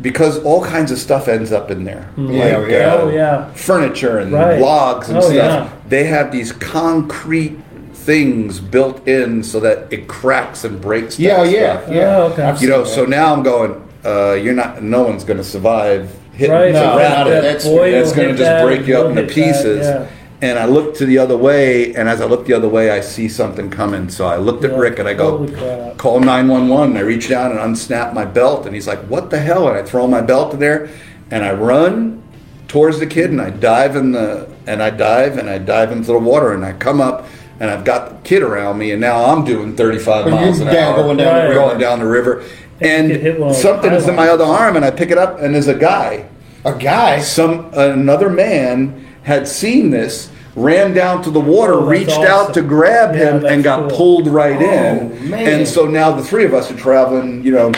because all kinds of stuff ends up in there Yeah, like yeah. uh, Oh, yeah. furniture and Right. logs and Oh, stuff yeah. they have these concrete things built in so that it cracks and breaks that Yeah, yeah, stuff. yeah. Oh, okay. You know, seen so now I'm going. Uh, you're not. No one's going to survive hit Right, it's No, rapid. that speed. boy That's going to just break you up into hit that, pieces. yeah. And I look to the other way, and as I look the other way, I see something coming. So I looked at Yeah. Rick and I go, call 911. I reach down and unsnap my belt, and he's like, what the hell? And I throw my belt in there, and I run towards the kid, and I dive in the, and I dive, and I dive into the water, and I come up, and I've got the kid around me, and now I'm doing 35 You're miles an hour. going down the river. going down the river. And you get hit And one of the something is in my other arm, and I pick it up, and there's a guy A guy. some another man had seen this ran down to the water Oh, reached out to grab Yeah, him and got cool. pulled right Oh, in. Man. and so now the three of us are traveling you know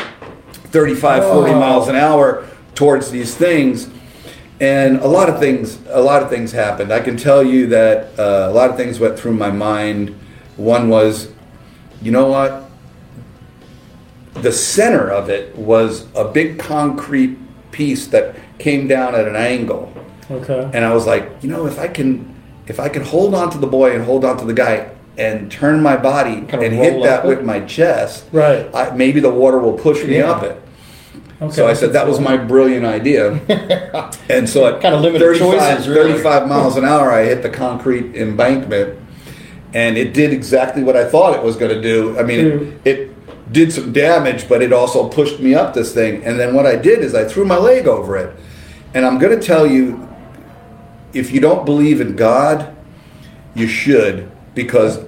35 40 Oh. miles an hour towards these things. And a lot of things a lot of things happened. I can tell you that uh, a lot of things went through my mind. One was you know what? The center of it was a big concrete piece that came down at an angle Okay. and I was like, you know, if I can, if I can hold on to the boy and hold on to the guy and turn my body Kind of and hit that with it? my chest, Right. I, maybe the water will push me Yeah. up it. Okay. So I said that was my brilliant idea. and so at Kinda limited 35, choices, really. 35 miles an hour, I hit the concrete embankment, and it did exactly what I thought it was going to do. I mean, Mm. it, it did some damage, but it also pushed me up this thing. And then what I did is I threw my leg over it. And I'm going to tell you, if you don't believe in God, you should, because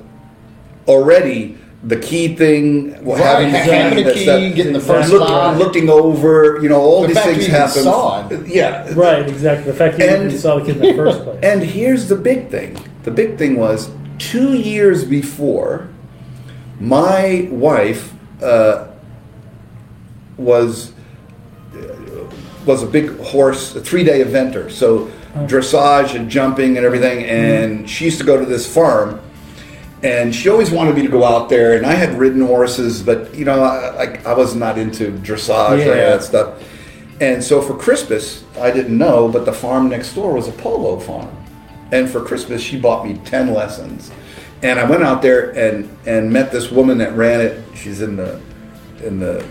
already the key thing, well, Right, having the having key, the that's that- getting the first look, line. looking over, you know, all The these things you happen. Yeah, Right. Exactly. The fact that you And- even saw the kid in the first place. And here's the big thing. The big thing was two years before, my wife uh, was was a big horse, a three day eventer. So dressage and jumping and everything. And mm-hmm. she used to go to this farm. And she always wanted me to go out there, and I had ridden horses, but you know, I, I, was not into dressage or any of that stuff. And so for Christmas, I didn't know, but the farm next door was a polo farm. And for Christmas, she bought me 10 lessons. And I went out there and, and met this woman that ran it. She's in the, in the,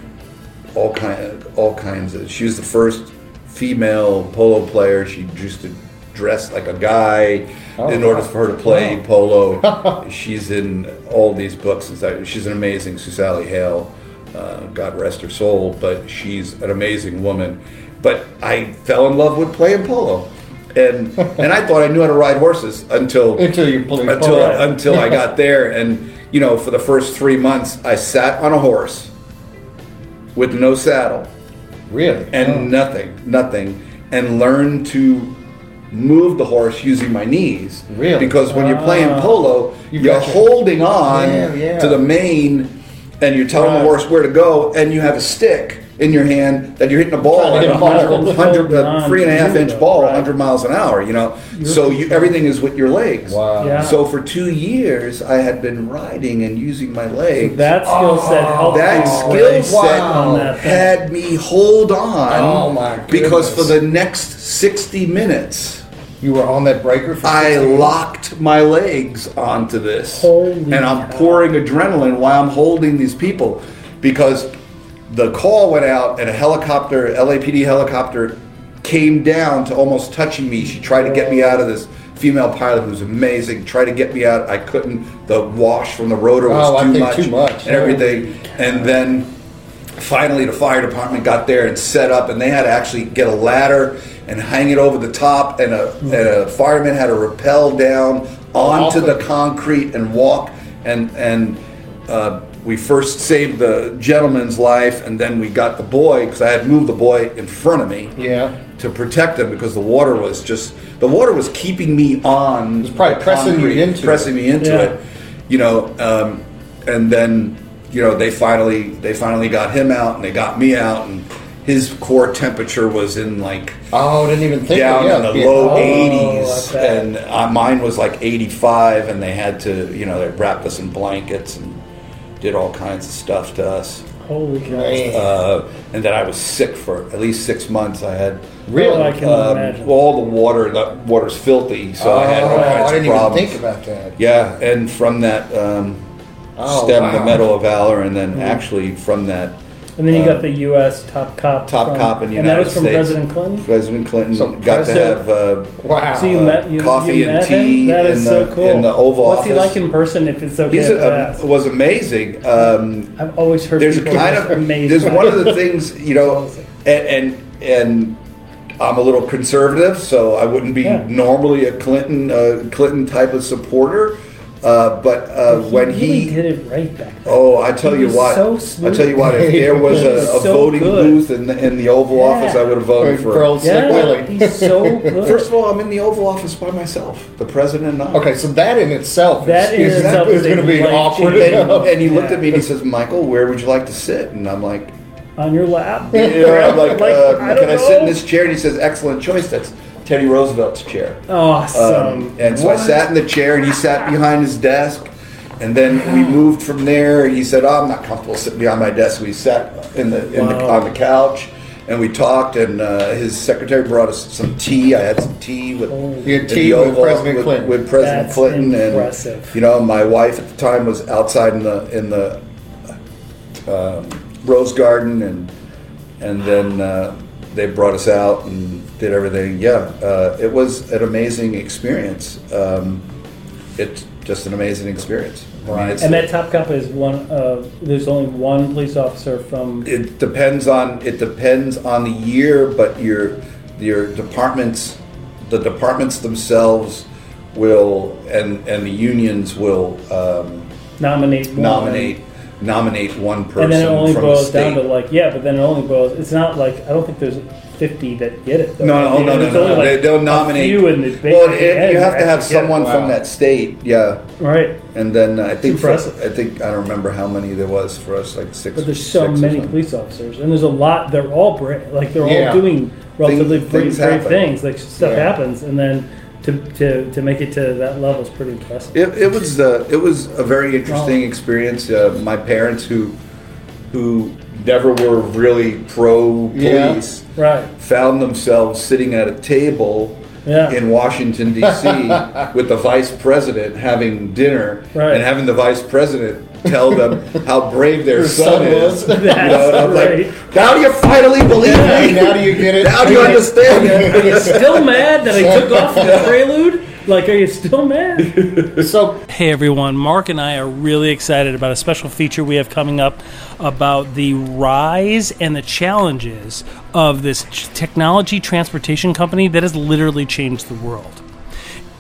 all kind, all kinds of, she was the first female polo player. She used to dress like a guy in order for her to play polo. She's in all these books. She's an amazing, Sue Sally Hale. Uh, God rest her soul, but she's an amazing woman. But I fell in love with playing polo, and and I thought I knew how to ride horses until Until you played until polo. until I got there, and you know, for the first three months, I sat on a horse with no saddle Really? and nothing, nothing, and learn to move the horse using my knees. Really? Because when you're playing Ah. polo, You you're holding on Yeah, yeah. to the mane, and you're telling Right. the horse where to go, and you have a stick in your hand that you're hitting a ball at hit a a ball. hundred, hundred, a Holding three and a on half to inch ball, right. 100 miles an hour. You know, so you, everything is with your legs. Wow. Yeah. So for two years, I had been riding and using my legs. that skill set oh. helped That you skill play set on that thing. had me hold on Oh, my goodness. because for the next 60 minutes You were on that breaker for I locked my legs onto this Holy and I'm cow. pouring adrenaline while I'm holding these people because the call went out and a helicopter LAPD helicopter came down to almost touching me. She tried to get me out of this female pilot who was amazing tried to get me out. I couldn't. The wash from the rotor was Oh, too, much too much. and everything. And then finally the fire department got there and set up and they had to actually get a ladder and hang it over the top and a, and a fireman had to rappel down onto the concrete and walk. And and uh, we first saved the gentleman's life and then we got the boy because I had moved the boy in front of me Yeah. to protect him because the water was just the water was keeping me on. It was probably pressing you into pressing me into Yeah. it. You know, um, and then you know they finally they finally got him out and they got me out and his core temperature was in like Oh, didn't even think down of in the yeah. low Oh, 80s I and uh, mine was like 85 and they had to you know they wrapped us in blankets and did all kinds of stuff to us Holy cow. Uh, and then I was sick for at least six months I had Really? Oh, I can um, imagine. all the water, the water's filthy, so I had all Oh, kinds I didn't problems. even think about that. Yeah, and from that um, Oh, stemmed the. Medal of Valor, and then actually from that And then you Uh, got the U.S. top cop. top from- cop in the and that United was from States. President Clinton. President Clinton So got to President- have uh, Wow. So you met you, coffee you and met tea him? That is in so the- cool. in the Oval What's he Office. like in person? If it's okay he's to a, ask? was amazing. Um, I've always heard there's a people kind of amazing. there's one of the things you know, and and, and I'm a little conservative, so I wouldn't be Yeah. normally a Clinton uh, Clinton type of supporter. Uh, but uh, He when really he did it right back then. Oh, I tell He you was what. so I tell you what. If there was a, a So voting good. booth in the, in the Oval Yeah. Office, I would have voted For for. old Yeah, Willie. he's so good. First of all, I'm in the Oval Office by myself, the president and I. Okay, so that in itself That in is, is, is is going to be life awkward. And, and he looked Yeah. at me and he says, "Michael, where would you like to sit?" And I'm like, on your lap. you know, I'm like, uh, I "Can don't I sit in this chair?" And he says, "Excellent choice. That's Teddy Roosevelt's chair." Awesome. Um, and so I sat in the chair, and he sat behind his desk. And then we moved from there. And he said, "Oh, I'm not comfortable sitting behind my desk." We sat in the, in the on the couch, and we talked. And uh, his secretary brought us some tea. I had some tea with You had tea with President with, Clinton. with President That's Clinton. impressive. And you know, my wife at the time was outside in the in the um, rose garden, and and then uh, they brought us out and did everything. Yeah, uh, it was an amazing experience. Um, it's just an amazing experience. I mean, and that top cop is one of. There's only one police officer from. it depends on it depends on the year, but your your departments, the departments themselves will and and the unions will um, nominate one. nominate nominate one person and then it only boils down to like yeah, but then it only boils. It's not like I don't think there's 50 that get it. though. No, no, I mean, no, no, no. only, no. like, they, they'll a nominate. few in the well, it, end you have to have actually get someone from Wow. that state, yeah. right. And then I think for, impressive. I think I don't remember how many there was for us, like six. But there's so or many something. police officers, and there's a lot. They're all brave. Like they're Yeah. all doing relatively Things- brave, things brave things. Like stuff Yeah. happens, and then to, to to make it to that level is pretty impressive. It, it was uh, it was a very interesting Wow. experience. Uh, my parents, who who never were really pro Yeah. police, Right. found themselves sitting at a table Yeah. in Washington D.C. with the vice president having dinner Right. and having the vice president tell them how brave their son, son is. was. You know, That's like, now do you finally believe Yeah, me? now do you get it? Now do you understand it? Are you still mad that I took off the prelude? Like, are you still mad? So Hey everyone, Mark and I are really excited about a special feature we have coming up about the rise and the challenges of this technology transportation company that has literally changed the world.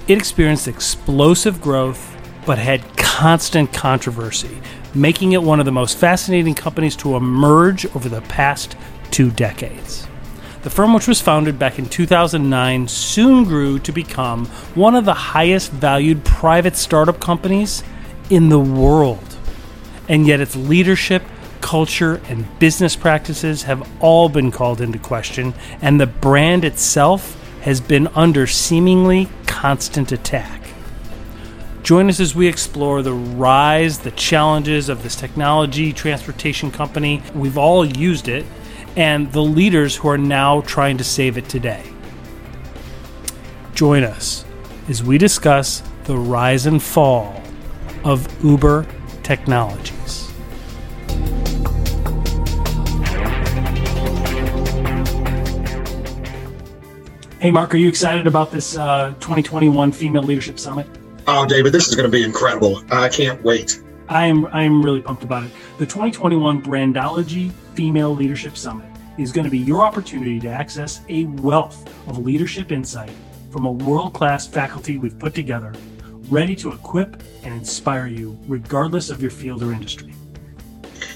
It experienced explosive growth but had constant controversy, making it one of the most fascinating companies to emerge over the past two decades. The firm, which was founded back in 2009, soon grew to become one of the highest valued private startup companies in the world. And yet, its leadership, culture, and business practices have all been called into question, and the brand itself has been under seemingly constant attack. Join us as we explore the rise, the challenges of this technology transportation company. We've all used it, and the leaders who are now trying to save it today. Join us as we discuss the rise and fall of Uber Technologies. Hey, Mark, are you excited about this uh, 2021 Female Leadership Summit? Oh, David, this is going to be incredible. I can't wait. I am I am really pumped about it. The 2021 Brandology Female Leadership Summit is going to be your opportunity to access a wealth of leadership insight from a world-class faculty we've put together, ready to equip and inspire you regardless of your field or industry.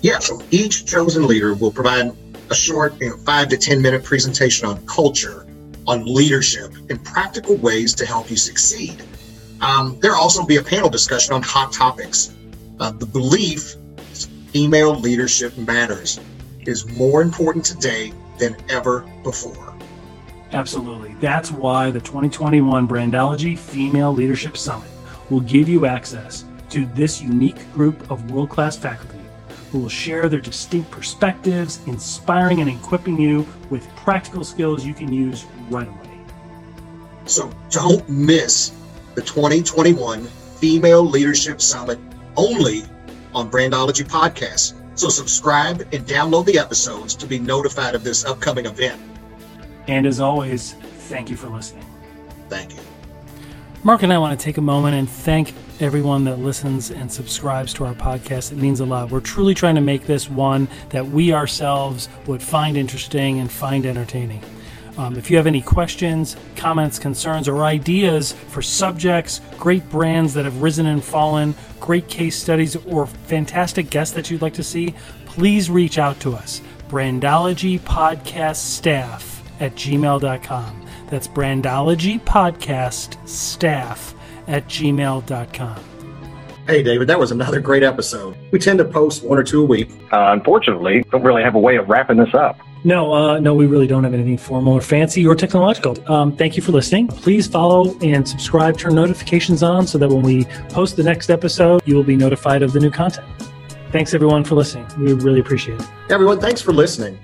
Yeah, so each chosen leader will provide a short, you know, five to 10 minute presentation on culture, on leadership, and practical ways to help you succeed. Um, there'll also be a panel discussion on hot topics. Uh, the belief female leadership matters is more important today than ever before. Absolutely. That's why the 2021 Brandology Female Leadership Summit will give you access to this unique group of world class faculty who will share their distinct perspectives, inspiring and equipping you with practical skills you can use right away. So don't miss the 2021 Female Leadership Summit only on Brandology Podcast. So subscribe and download the episodes to be notified of this upcoming event. And as always, thank you for listening. Thank you. Mark and I want to take a moment and thank everyone that listens and subscribes to our podcast. It means a lot. We're truly trying to make this one that we ourselves would find interesting and find entertaining. Um, if you have any questions, comments, concerns, or ideas for subjects, great brands that have risen and fallen, great case studies, or fantastic guests that you'd like to see, please reach out to us. Brandology Podcast Staff at gmail.com. That's Brandology Podcast Staff at gmail.com. Hey, David, that was another great episode. We tend to post one or two a week. Uh, unfortunately, don't really have a way of wrapping this up. No, uh, no, we really don't have anything formal or fancy or technological. Um, thank you for listening. Please follow and subscribe, turn notifications on so that when we post the next episode, you will be notified of the new content. Thanks, everyone, for listening. We really appreciate it. Everyone, thanks for listening.